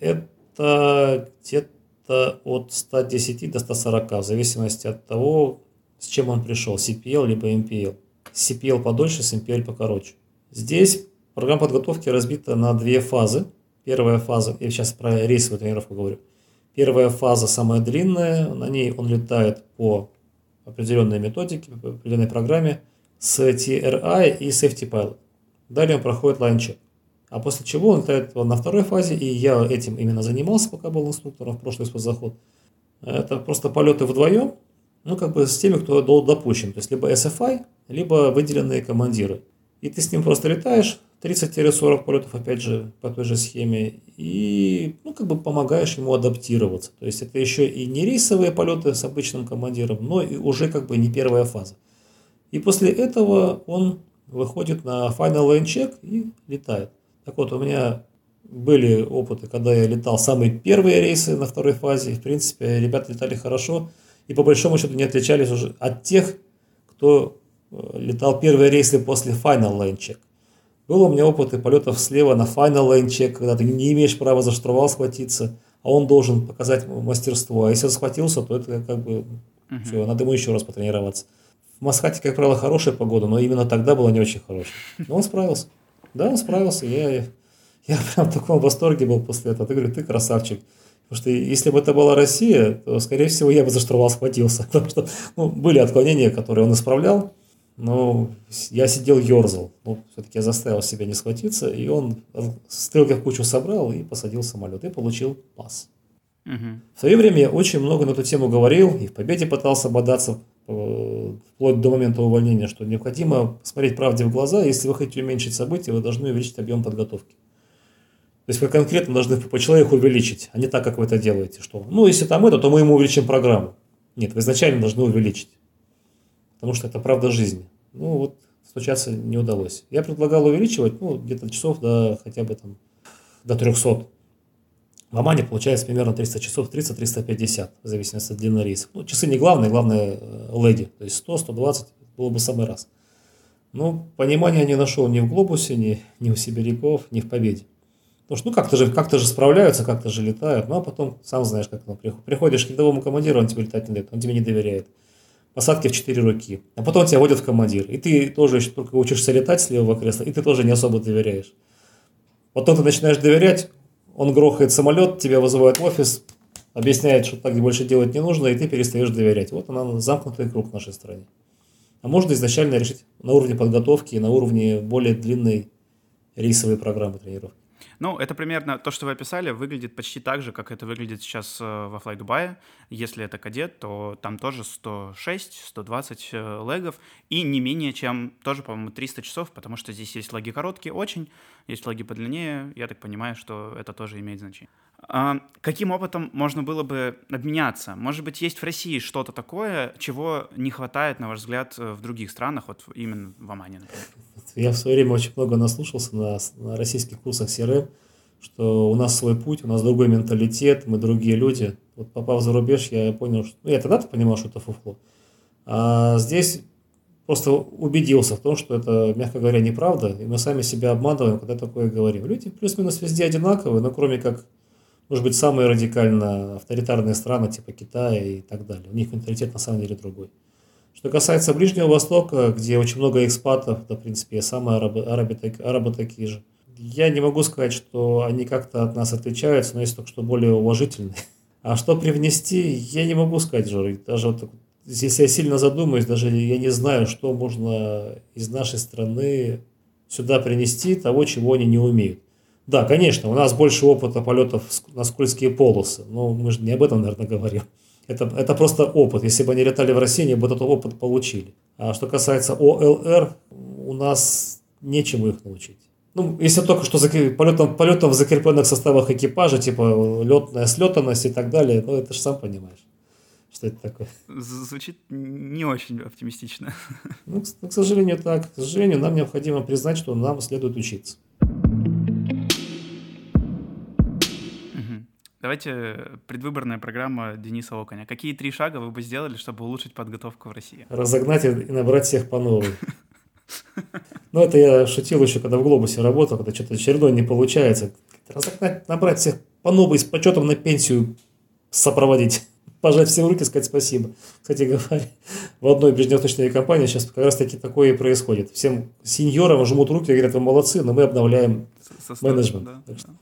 это где-то это от 110 до 140, в зависимости от того, с чем он пришел, CPL либо MPL. CPL подольше, с MPL покороче. Здесь программа подготовки разбита на две фазы. Первая фаза, я сейчас про рейсовую тренировку говорю. Первая фаза самая длинная, на ней он летает по определенной методике, по определенной программе с TRI и Safety Pilot. Далее он проходит лайн-чек. А после чего он летает на второй фазе, и я этим именно занимался, пока был инструктором в прошлый спецзаход. Это просто полеты вдвоем, ну, как бы с теми, кто допущен. То есть, либо SFI, либо выделенные командиры. и ты с ним просто летаешь, 30-40 полетов, опять же, по той же схеме, и, ну, как бы помогаешь ему адаптироваться. То есть это еще и не рейсовые полеты с обычным командиром, но и уже как бы не первая фаза. И после этого он выходит на final lane check и летает. Так вот, у меня были опыты, когда я летал самые первые рейсы на второй фазе. В принципе, ребята летали хорошо и по большому счету не отличались уже от тех, кто э, летал первые рейсы после final lane check. Был у меня опыт и полетов слева на final lane check, когда ты не имеешь права за штурвал схватиться, а он должен показать мастерство. А если он схватился, то это как бы uh-huh. все, надо ему еще раз потренироваться. В Масхате, как правило, хорошая погода, но именно тогда была не очень хорошая. Но он справился. Да, он справился. Я, я прям в таком восторге был после этого. Ты говорю, ты красавчик. Потому что если бы это была Россия, то, скорее всего, я бы за штурвал схватился. Потому что ну, были отклонения, которые он исправлял. Но я сидел, ерзал. Ну, все-таки я заставил себя не схватиться. И он стрелки в кучу собрал и посадил самолет. И получил пас. Угу. В свое время я очень много на эту тему говорил. И в победе пытался бодаться вплоть до момента увольнения, что необходимо смотреть правде в глаза. Если вы хотите уменьшить события, вы должны увеличить объем подготовки. То есть вы конкретно должны по человеку увеличить, а не так, как вы это делаете. Что, ну, если там это, то мы ему увеличим программу. Нет, вы изначально должны увеличить. Потому что это правда жизни. Ну, вот стучаться не удалось. Я предлагал увеличивать, ну, где-то часов до хотя бы там до 300. В Омане получается примерно 300 часов, 300-350, в зависимости от длины рейса. Ну, часы не главное, главное э, леди, то есть 100-120 было бы самый раз. Но понимания не нашел ни в глобусе, ни, ни у сибиряков, ни в победе. Потому что ну как-то же, как же справляются, как-то же летают, ну а потом сам знаешь, как оно приходишь к рядовому командиру, он тебе летать не дает, он тебе не доверяет. Посадки в четыре руки. А потом тебя водят в командир. И ты тоже еще только учишься летать с левого кресла, и ты тоже не особо доверяешь. Потом ты начинаешь доверять, он грохает самолет, тебя вызывают в офис, объясняет, что так больше делать не нужно, и ты перестаешь доверять. Вот она замкнутый круг в нашей стране. А можно изначально решить на уровне подготовки и на уровне более длинной рейсовой программы тренировки. Ну, это примерно то, что вы описали, выглядит почти так же, как это выглядит сейчас э, во Fly Dubai. Если это кадет, то там тоже 106-120 э, легов и не менее чем тоже, по-моему, 300 часов, потому что здесь есть лаги короткие очень, есть лаги подлиннее. Я так понимаю, что это тоже имеет значение. А каким опытом можно было бы обменяться? Может быть, есть в России что-то такое, чего не хватает, на ваш взгляд, э, в других странах, вот именно в Омане, например? Я в свое время очень много наслушался на, на российских курсах CRM, что у нас свой путь, у нас другой менталитет, мы другие люди. Вот попав за рубеж, я понял, что... Ну, я тогда-то понимал, что это фуфло. А здесь просто убедился в том, что это, мягко говоря, неправда, и мы сами себя обманываем, когда такое говорим. Люди плюс-минус везде одинаковые, но кроме как, может быть, самые радикально авторитарные страны, типа Китая и так далее. У них менталитет на самом деле другой. Что касается Ближнего Востока, где очень много экспатов, да, в принципе, и сам арабы, арабы, арабы такие же, я не могу сказать, что они как-то от нас отличаются, но есть только что более уважительные. А что привнести, я не могу сказать, Жора. Даже вот, если я сильно задумаюсь, даже я не знаю, что можно из нашей страны сюда принести того, чего они не умеют. Да, конечно, у нас больше опыта полетов на скользкие полосы, но мы же не об этом, наверное, говорим. Это, это просто опыт. Если бы они летали в России, они бы этот опыт получили. А что касается ОЛР, у нас нечему их научить. Ну, если только что полетом, полетом в закрепленных составах экипажа, типа летная слетанность и так далее, ну, это же сам понимаешь, что это такое. Звучит не очень оптимистично. Ну, к, к сожалению, так. К сожалению, нам необходимо признать, что нам следует учиться. Давайте предвыборная программа Дениса Оконя. Какие три шага вы бы сделали, чтобы улучшить подготовку в России? Разогнать и набрать всех по новой. Ну, это я шутил еще, когда в «Глобусе» работал, когда что-то очередное не получается. Разогнать, набрать всех по новой с почетом на пенсию сопроводить. Пожать всем руки, сказать спасибо. Кстати говоря, в одной ближневосточной компании сейчас как раз таки такое и происходит. Всем сеньорам жмут руки и говорят, вы молодцы, но мы обновляем состав, менеджмент.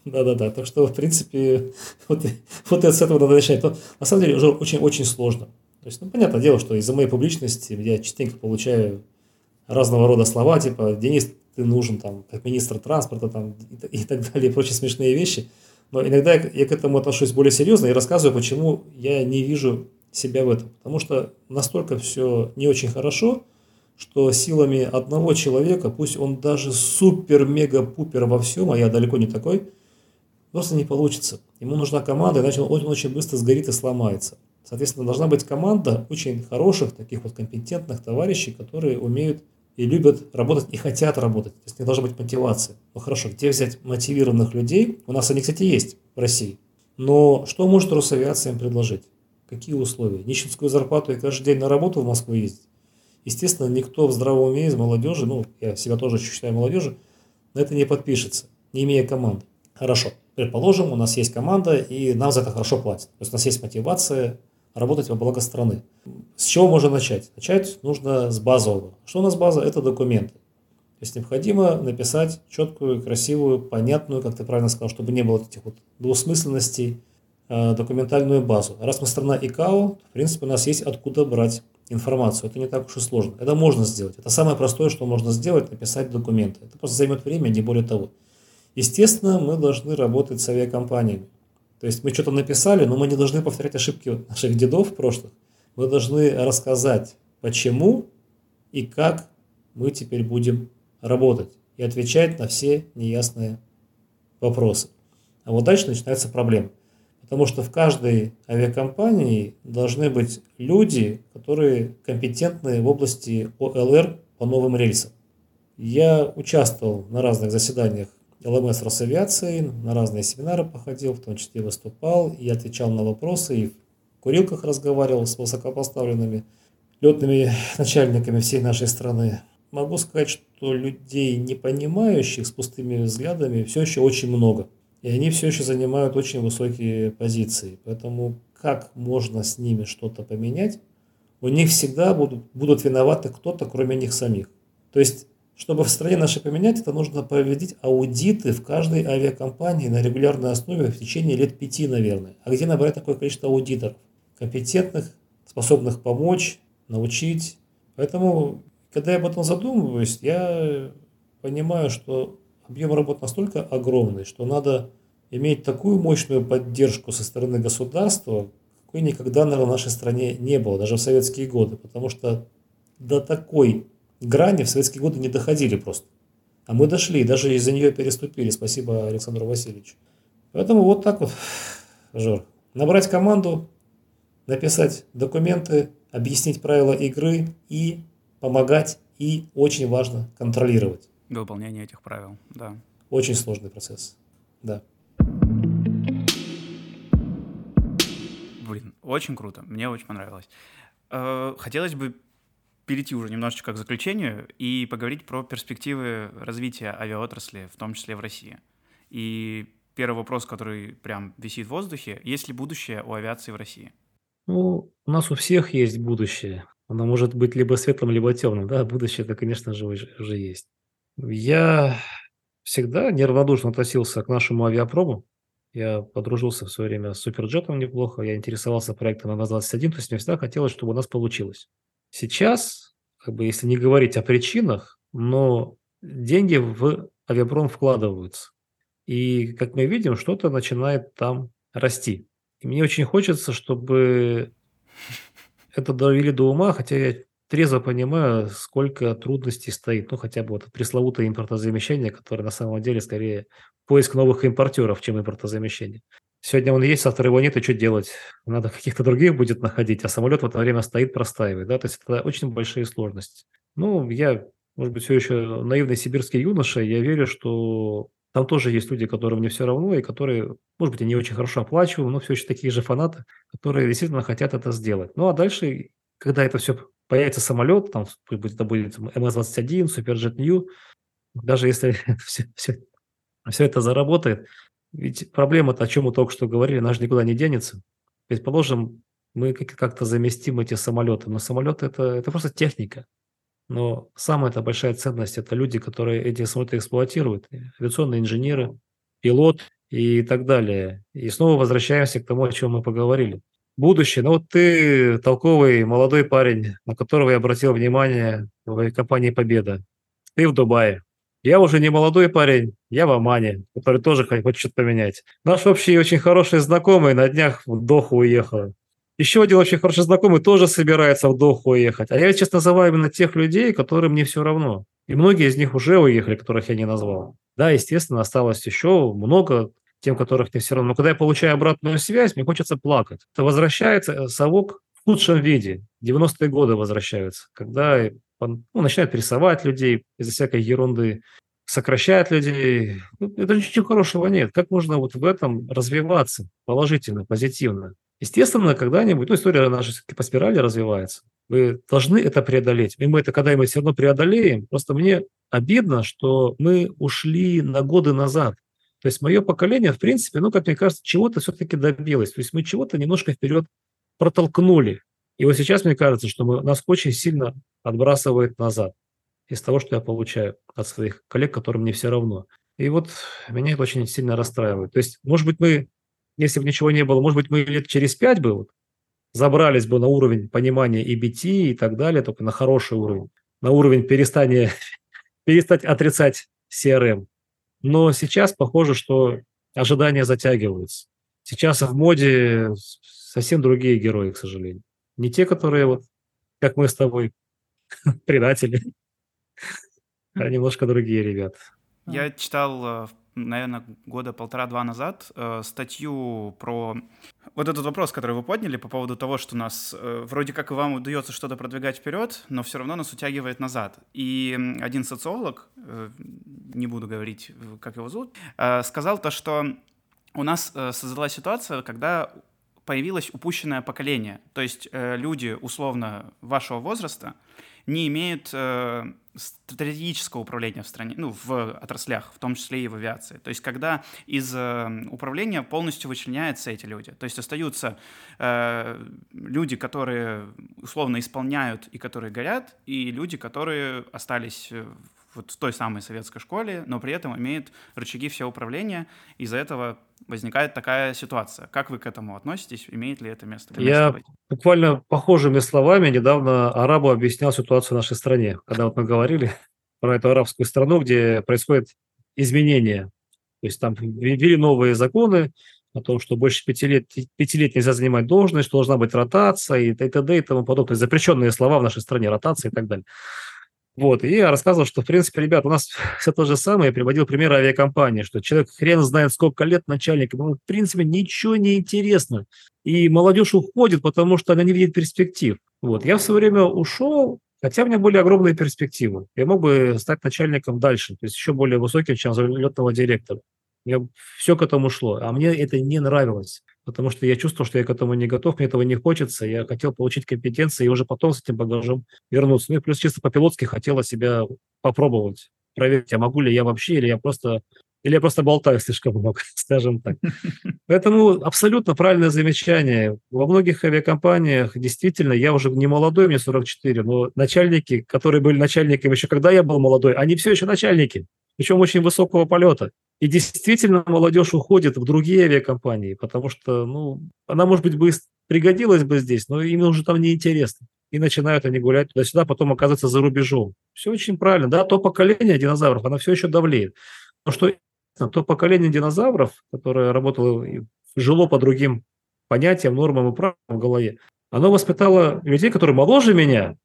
Да, да, да. Так что, в принципе, вот, вот с этого надо начать. Но, на самом деле, уже очень-очень сложно. То есть, ну, понятное дело, что из-за моей публичности я частенько получаю разного рода слова, типа, Денис, ты нужен там, как министр транспорта там, и, и так далее, и прочие смешные вещи. Но иногда я, я к этому отношусь более серьезно и рассказываю, почему я не вижу себя в этом. Потому что настолько все не очень хорошо, что силами одного человека, пусть он даже супер-мега-пупер во всем, а я далеко не такой, просто не получится. Ему нужна команда, иначе он очень быстро сгорит и сломается. Соответственно, должна быть команда очень хороших, таких вот компетентных товарищей, которые умеют и любят работать, и хотят работать. То есть не должна быть мотивация. Ну хорошо, где взять мотивированных людей? У нас они, кстати, есть в России. Но что может Росавиация им предложить? Какие условия? Нищенскую зарплату и каждый день на работу в Москву ездить? Естественно, никто в здравом уме из молодежи, ну, я себя тоже считаю молодежи, на это не подпишется, не имея команды. Хорошо, предположим, у нас есть команда, и нам за это хорошо платят. То есть у нас есть мотивация работать во благо страны. С чего можно начать? Начать нужно с базового. Что у нас база? Это документы. То есть необходимо написать четкую, красивую, понятную, как ты правильно сказал, чтобы не было этих вот двусмысленностей, э, документальную базу. Раз мы страна ИКАО, в принципе, у нас есть откуда брать информацию. Это не так уж и сложно. Это можно сделать. Это самое простое, что можно сделать, написать документы. Это просто займет время, не более того. Естественно, мы должны работать с авиакомпаниями. То есть мы что-то написали, но мы не должны повторять ошибки наших дедов прошлых. Мы должны рассказать, почему и как мы теперь будем работать и отвечать на все неясные вопросы. А вот дальше начинается проблема. Потому что в каждой авиакомпании должны быть люди, которые компетентны в области ОЛР по новым рельсам. Я участвовал на разных заседаниях ЛМС Росавиации, на разные семинары походил, в том числе выступал и отвечал на вопросы, и в курилках разговаривал с высокопоставленными летными начальниками всей нашей страны. Могу сказать, что людей, не понимающих, с пустыми взглядами, все еще очень много. И они все еще занимают очень высокие позиции. Поэтому как можно с ними что-то поменять, у них всегда будут, будут виноваты кто-то, кроме них самих. То есть чтобы в стране нашей поменять, это нужно проводить аудиты в каждой авиакомпании на регулярной основе в течение лет пяти, наверное. А где набрать такое количество аудиторов? Компетентных, способных помочь, научить. Поэтому, когда я об этом задумываюсь, я понимаю, что объем работы настолько огромный, что надо иметь такую мощную поддержку со стороны государства, какой никогда, наверное, в нашей стране не было, даже в советские годы. Потому что до такой грани в советские годы не доходили просто. А мы дошли, даже из-за нее переступили. Спасибо Александру Васильевичу. Поэтому вот так вот, Жор. Набрать команду, написать документы, объяснить правила игры и помогать, и очень важно контролировать. Выполнение этих правил, да. Очень сложный процесс, да. Блин, очень круто, мне очень понравилось. Э, хотелось бы перейти уже немножечко к заключению и поговорить про перспективы развития авиаотрасли, в том числе в России. И первый вопрос, который прям висит в воздухе, есть ли будущее у авиации в России? Ну, у нас у всех есть будущее. Оно может быть либо светлым, либо темным. Да, будущее это, конечно же, уже есть. Я всегда неравнодушно относился к нашему авиапрому. Я подружился в свое время с Суперджетом неплохо, я интересовался проектом МС-21, то есть мне всегда хотелось, чтобы у нас получилось. Сейчас, как бы, если не говорить о причинах, но деньги в авиапром вкладываются. И, как мы видим, что-то начинает там расти. И мне очень хочется, чтобы это довели до ума, хотя я трезво понимаю, сколько трудностей стоит. Ну, хотя бы вот пресловутое импортозамещение, которое на самом деле скорее поиск новых импортеров, чем импортозамещение. Сегодня он есть, завтра его нет, и что делать? Надо каких-то других будет находить, а самолет в это время стоит, простаивает. Да? То есть это очень большие сложности. Ну, я, может быть, все еще наивный сибирский юноша, я верю, что там тоже есть люди, которым не все равно, и которые, может быть, они очень хорошо оплачивают, но все еще такие же фанаты, которые действительно хотят это сделать. Ну, а дальше, когда это все появится самолет, там это будет МС-21, Суперджет Нью, даже если все, все, все это заработает, ведь проблема-то, о чем мы только что говорили, она же никуда не денется. Предположим, мы как-то заместим эти самолеты, но самолеты это, это просто техника. Но самая это большая ценность – это люди, которые эти самолеты эксплуатируют, авиационные инженеры, пилот и так далее. И снова возвращаемся к тому, о чем мы поговорили. Будущее. Ну вот ты толковый молодой парень, на которого я обратил внимание в компании «Победа». Ты в Дубае. Я уже не молодой парень, я в Омане, который тоже хочет что-то поменять. Наш общий очень хороший знакомый на днях в Доху уехал. Еще один очень хороший знакомый тоже собирается в Доху уехать. А я сейчас называю именно тех людей, которым не все равно. И многие из них уже уехали, которых я не назвал. Да, естественно, осталось еще много тем, которых не все равно. Но когда я получаю обратную связь, мне хочется плакать. Это возвращается э, совок в худшем виде. 90-е годы возвращаются, когда он ну, начинает прессовать людей из-за всякой ерунды, сокращает людей. Ну, это ничего хорошего нет. Как можно вот в этом развиваться положительно, позитивно? Естественно, когда-нибудь, ну, история наша все-таки по спирали развивается. Вы должны это преодолеть. И мы это когда-нибудь все равно преодолеем. Просто мне обидно, что мы ушли на годы назад. То есть мое поколение, в принципе, ну, как мне кажется, чего-то все-таки добилось. То есть мы чего-то немножко вперед протолкнули. И вот сейчас мне кажется, что мы, нас очень сильно отбрасывает назад из того, что я получаю от своих коллег, которым мне все равно. И вот меня это очень сильно расстраивает. То есть, может быть, мы если бы ничего не было, может быть, мы лет через пять бы вот забрались бы на уровень понимания EBT и так далее, только на хороший уровень, на уровень перестания, перестать отрицать CRM. Но сейчас похоже, что ожидания затягиваются. Сейчас в моде совсем другие герои, к сожалению. Не те, которые вот, как мы с тобой, предатели, а немножко другие ребята. Я читал э, в наверное, года полтора-два назад э, статью про вот этот вопрос, который вы подняли по поводу того, что нас э, вроде как и вам удается что-то продвигать вперед, но все равно нас утягивает назад. И один социолог, э, не буду говорить, как его зовут, э, сказал то, что у нас э, создалась ситуация, когда появилось упущенное поколение. То есть э, люди условно вашего возраста не имеют э, стратегического управления в стране, ну, в отраслях, в том числе и в авиации. То есть когда из э, управления полностью вычленяются эти люди. То есть остаются э, люди, которые условно исполняют и которые горят, и люди, которые остались э, вот в той самой советской школе, но при этом имеют рычаги все управления. Из-за этого возникает такая ситуация. Как вы к этому относитесь? Имеет ли это место? Я буквально похожими словами недавно арабу объяснял ситуацию в нашей стране, когда вот мы говорили про эту арабскую страну, где происходят изменения. То есть там ввели новые законы о том, что больше пяти лет, пяти лет нельзя занимать должность, что должна быть ротация и т.д. и тому подобное. Запрещенные слова в нашей стране, ротация и так далее. Вот, и я рассказывал, что, в принципе, ребят, у нас все то же самое. Я приводил пример авиакомпании, что человек хрен знает, сколько лет начальник, ему, в принципе, ничего не интересно. И молодежь уходит, потому что она не видит перспектив. Вот, я в свое время ушел, хотя у меня были огромные перспективы. Я мог бы стать начальником дальше, то есть еще более высоким, чем залетного директора. Я, все к этому шло, а мне это не нравилось потому что я чувствовал, что я к этому не готов, мне этого не хочется, я хотел получить компетенции и уже потом с этим багажом вернуться. Ну и плюс чисто по-пилотски хотела себя попробовать, проверить, а могу ли я вообще, или я просто или я просто болтаю слишком много, скажем так. Поэтому абсолютно правильное замечание. Во многих авиакомпаниях действительно, я уже не молодой, мне 44, но начальники, которые были начальниками еще когда я был молодой, они все еще начальники, причем очень высокого полета. И действительно молодежь уходит в другие авиакомпании, потому что, ну, она, может быть, бы пригодилась бы здесь, но им уже там неинтересно. И начинают они гулять туда-сюда, потом оказываться за рубежом. Все очень правильно. Да, то поколение динозавров, оно все еще давлеет. Но что то поколение динозавров, которое работало, жило по другим понятиям, нормам и правилам в голове, оно воспитало людей, которые моложе меня,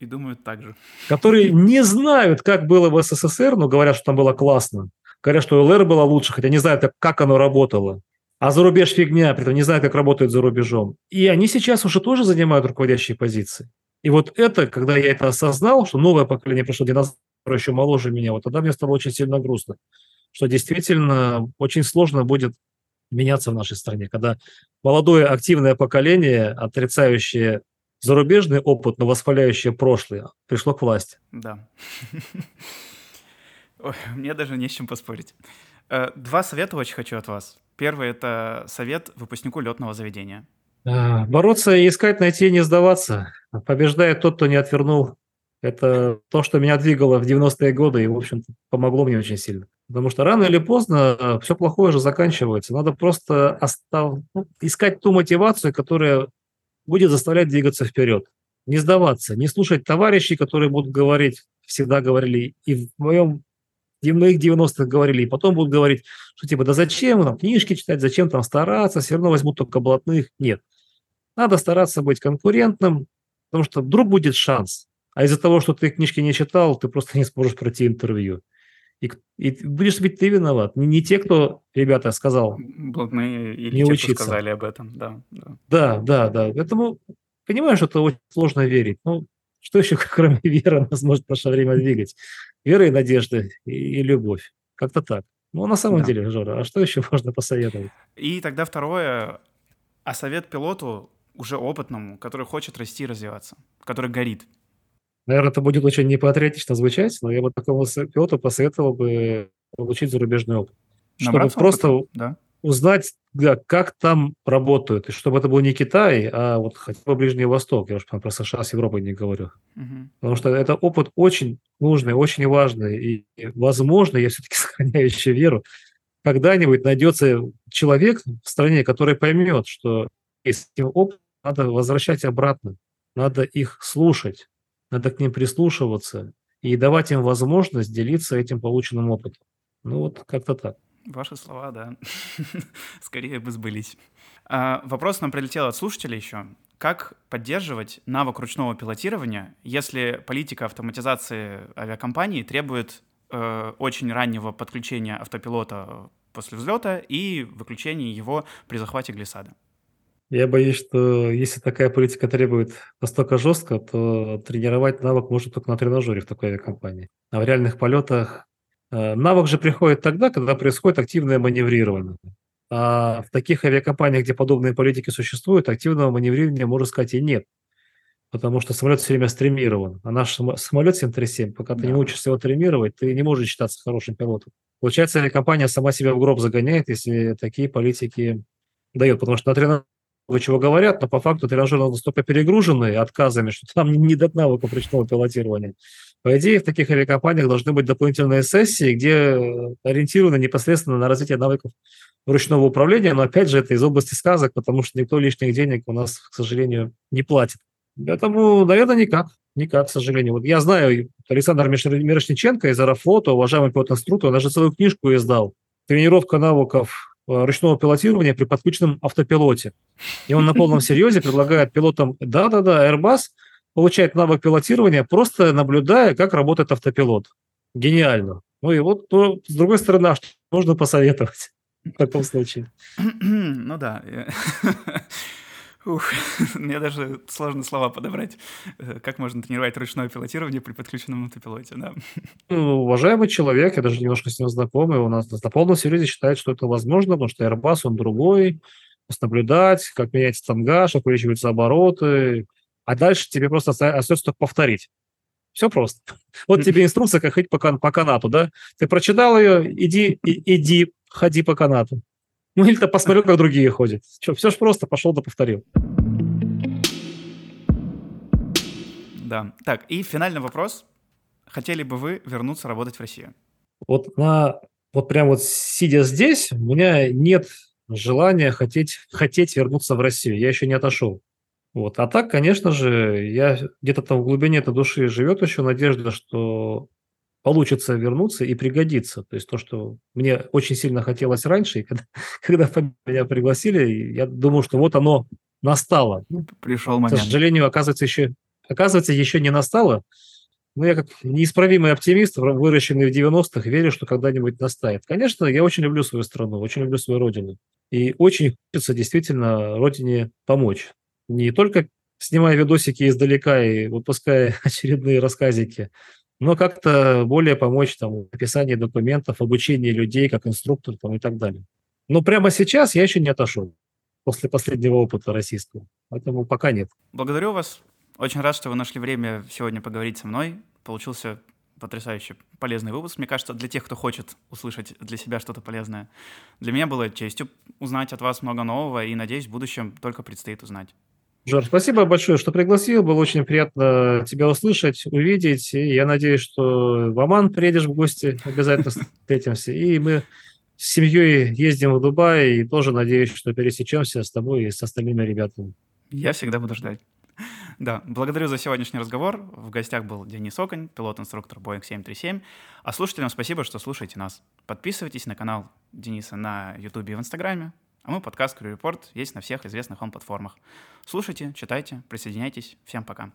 и думают так же. Которые не знают, как было в СССР, но говорят, что там было классно. Говорят, что ЛР было лучше, хотя не знают, как оно работало. А за рубеж фигня, при этом не знают, как работают за рубежом. И они сейчас уже тоже занимают руководящие позиции. И вот это, когда я это осознал, что новое поколение пришло, динозавр еще моложе меня, вот тогда мне стало очень сильно грустно, что действительно очень сложно будет меняться в нашей стране, когда молодое активное поколение, отрицающее зарубежный опыт, но восхваляющее прошлое, пришло к власти. Да. Ой, мне даже не с чем поспорить. Э, два совета очень хочу от вас. Первый — это совет выпускнику летного заведения. А, бороться искать, найти, не сдаваться. Побеждает тот, кто не отвернул. Это то, что меня двигало в 90-е годы и, в общем-то, помогло мне очень сильно. Потому что рано или поздно э, все плохое же заканчивается. Надо просто остав... ну, искать ту мотивацию, которая будет заставлять двигаться вперед. Не сдаваться, не слушать товарищей, которые будут говорить, всегда говорили, и в моем моих 90-х говорили, и потом будут говорить, что типа, да зачем там книжки читать, зачем там стараться, все равно возьмут только блатных. Нет. Надо стараться быть конкурентным, потому что вдруг будет шанс. А из-за того, что ты книжки не читал, ты просто не сможешь пройти интервью. И, и будешь быть ты виноват. Не, не те, кто, ребята, сказал. Блатные или не те, учиться. кто сказали об этом, да, да. Да, да, да. Поэтому понимаю, что это очень сложно верить. Ну, что еще, кроме веры, нас может в наше время двигать? Вера и надежда, и, и любовь. Как-то так. Ну, на самом да. деле, Жора, а что еще можно посоветовать? И тогда второе, а совет пилоту уже опытному, который хочет расти и развиваться, который горит. Наверное, это будет очень непатриотично звучать, но я бы такому пилоту посоветовал бы получить зарубежный опыт. Набраться чтобы просто опыта, да. Узнать, да, как там работают, и чтобы это был не Китай, а вот хотя бы Ближний Восток. Я уж про США с Европой не говорю. Угу. Потому что это опыт очень нужный, очень важный. И, возможно, я все-таки сохраняю еще веру, когда-нибудь найдется человек в стране, который поймет, что этим опыт надо возвращать обратно, надо их слушать, надо к ним прислушиваться и давать им возможность делиться этим полученным опытом. Ну вот как-то так. Ваши слова, да, скорее бы сбылись. А, вопрос нам прилетел от слушателей еще. Как поддерживать навык ручного пилотирования, если политика автоматизации авиакомпании требует э, очень раннего подключения автопилота после взлета и выключения его при захвате глиссада? Я боюсь, что если такая политика требует настолько жестко, то тренировать навык можно только на тренажере в такой авиакомпании. А в реальных полетах навык же приходит тогда, когда происходит активное маневрирование. А в таких авиакомпаниях, где подобные политики существуют, активного маневрирования, можно сказать, и нет. Потому что самолет все время стримирован. А наш самолет 737, пока да. ты не учишься его тримировать, ты не можешь считаться хорошим пилотом. Получается, авиакомпания сама себя в гроб загоняет, если такие политики дает. Потому что на тренажере чего говорят, но по факту тренажеры настолько перегружены отказами, что там не до навыков ручного пилотирования. По идее, в таких авиакомпаниях должны быть дополнительные сессии, где ориентированы непосредственно на развитие навыков ручного управления, но опять же это из области сказок, потому что никто лишних денег у нас, к сожалению, не платит. Поэтому, наверное, никак. Никак, к сожалению. Вот я знаю Александр Мирошниченко из Аэрофлота, уважаемый пилот-инструктор, даже целую книжку издал. Тренировка навыков Э, ручного пилотирования при подключенном автопилоте. И он на полном серьезе предлагает пилотам, да-да-да, Airbus получает навык пилотирования, просто наблюдая, как работает автопилот. Гениально. Ну и вот, то, с другой стороны, а что можно посоветовать в таком случае? Ну да. Ух, мне даже сложно слова подобрать. Э, как можно тренировать ручное пилотирование при подключенном автопилоте, да. Ну, уважаемый человек, я даже немножко с ним знакомый, у нас на полном серьезе считает, что это возможно, потому что Airbus, он другой, наблюдать, как меняется тангаж, как увеличиваются обороты, а дальше тебе просто остается только повторить. Все просто. Вот тебе инструкция, как ходить по, по канату, да? Ты прочитал ее, иди, и, иди, ходи по канату. Ну, или-то посмотрел, как другие ходят. Что, все же просто, пошел да повторил. Да. Так, и финальный вопрос. Хотели бы вы вернуться работать в Россию? Вот на вот прям вот сидя здесь, у меня нет желания хотеть, хотеть вернуться в Россию. Я еще не отошел. Вот. А так, конечно же, я где-то там в глубине этой души живет еще надежда, что получится вернуться и пригодиться. То есть то, что мне очень сильно хотелось раньше, и когда, когда меня пригласили, я думаю, что вот оно настало. Пришел момент. К сожалению, оказывается, еще, оказывается, еще не настало. Но я как неисправимый оптимист, выращенный в 90-х, верю, что когда-нибудь настает. Конечно, я очень люблю свою страну, очень люблю свою родину. И очень хочется действительно родине помочь. Не только снимая видосики издалека и выпуская очередные рассказики, но как-то более помочь там, в описании документов, обучении людей как инструктор там, и так далее. Но прямо сейчас я еще не отошел после последнего опыта российского, поэтому пока нет. Благодарю вас. Очень рад, что вы нашли время сегодня поговорить со мной. Получился потрясающе полезный выпуск, мне кажется, для тех, кто хочет услышать для себя что-то полезное. Для меня было честью узнать от вас много нового, и, надеюсь, в будущем только предстоит узнать. Жор, спасибо большое, что пригласил. Было очень приятно тебя услышать, увидеть. И я надеюсь, что в Оман приедешь в гости, обязательно встретимся. И мы с семьей ездим в Дубай, и тоже надеюсь, что пересечемся с тобой и с остальными ребятами. Я всегда буду ждать. Да, благодарю за сегодняшний разговор. В гостях был Денис Оконь, пилот-инструктор Boeing 737. А слушателям спасибо, что слушаете нас. Подписывайтесь на канал Дениса на YouTube и в Инстаграме. А мой подкаст Crew Report есть на всех известных вам платформах. Слушайте, читайте, присоединяйтесь. Всем пока.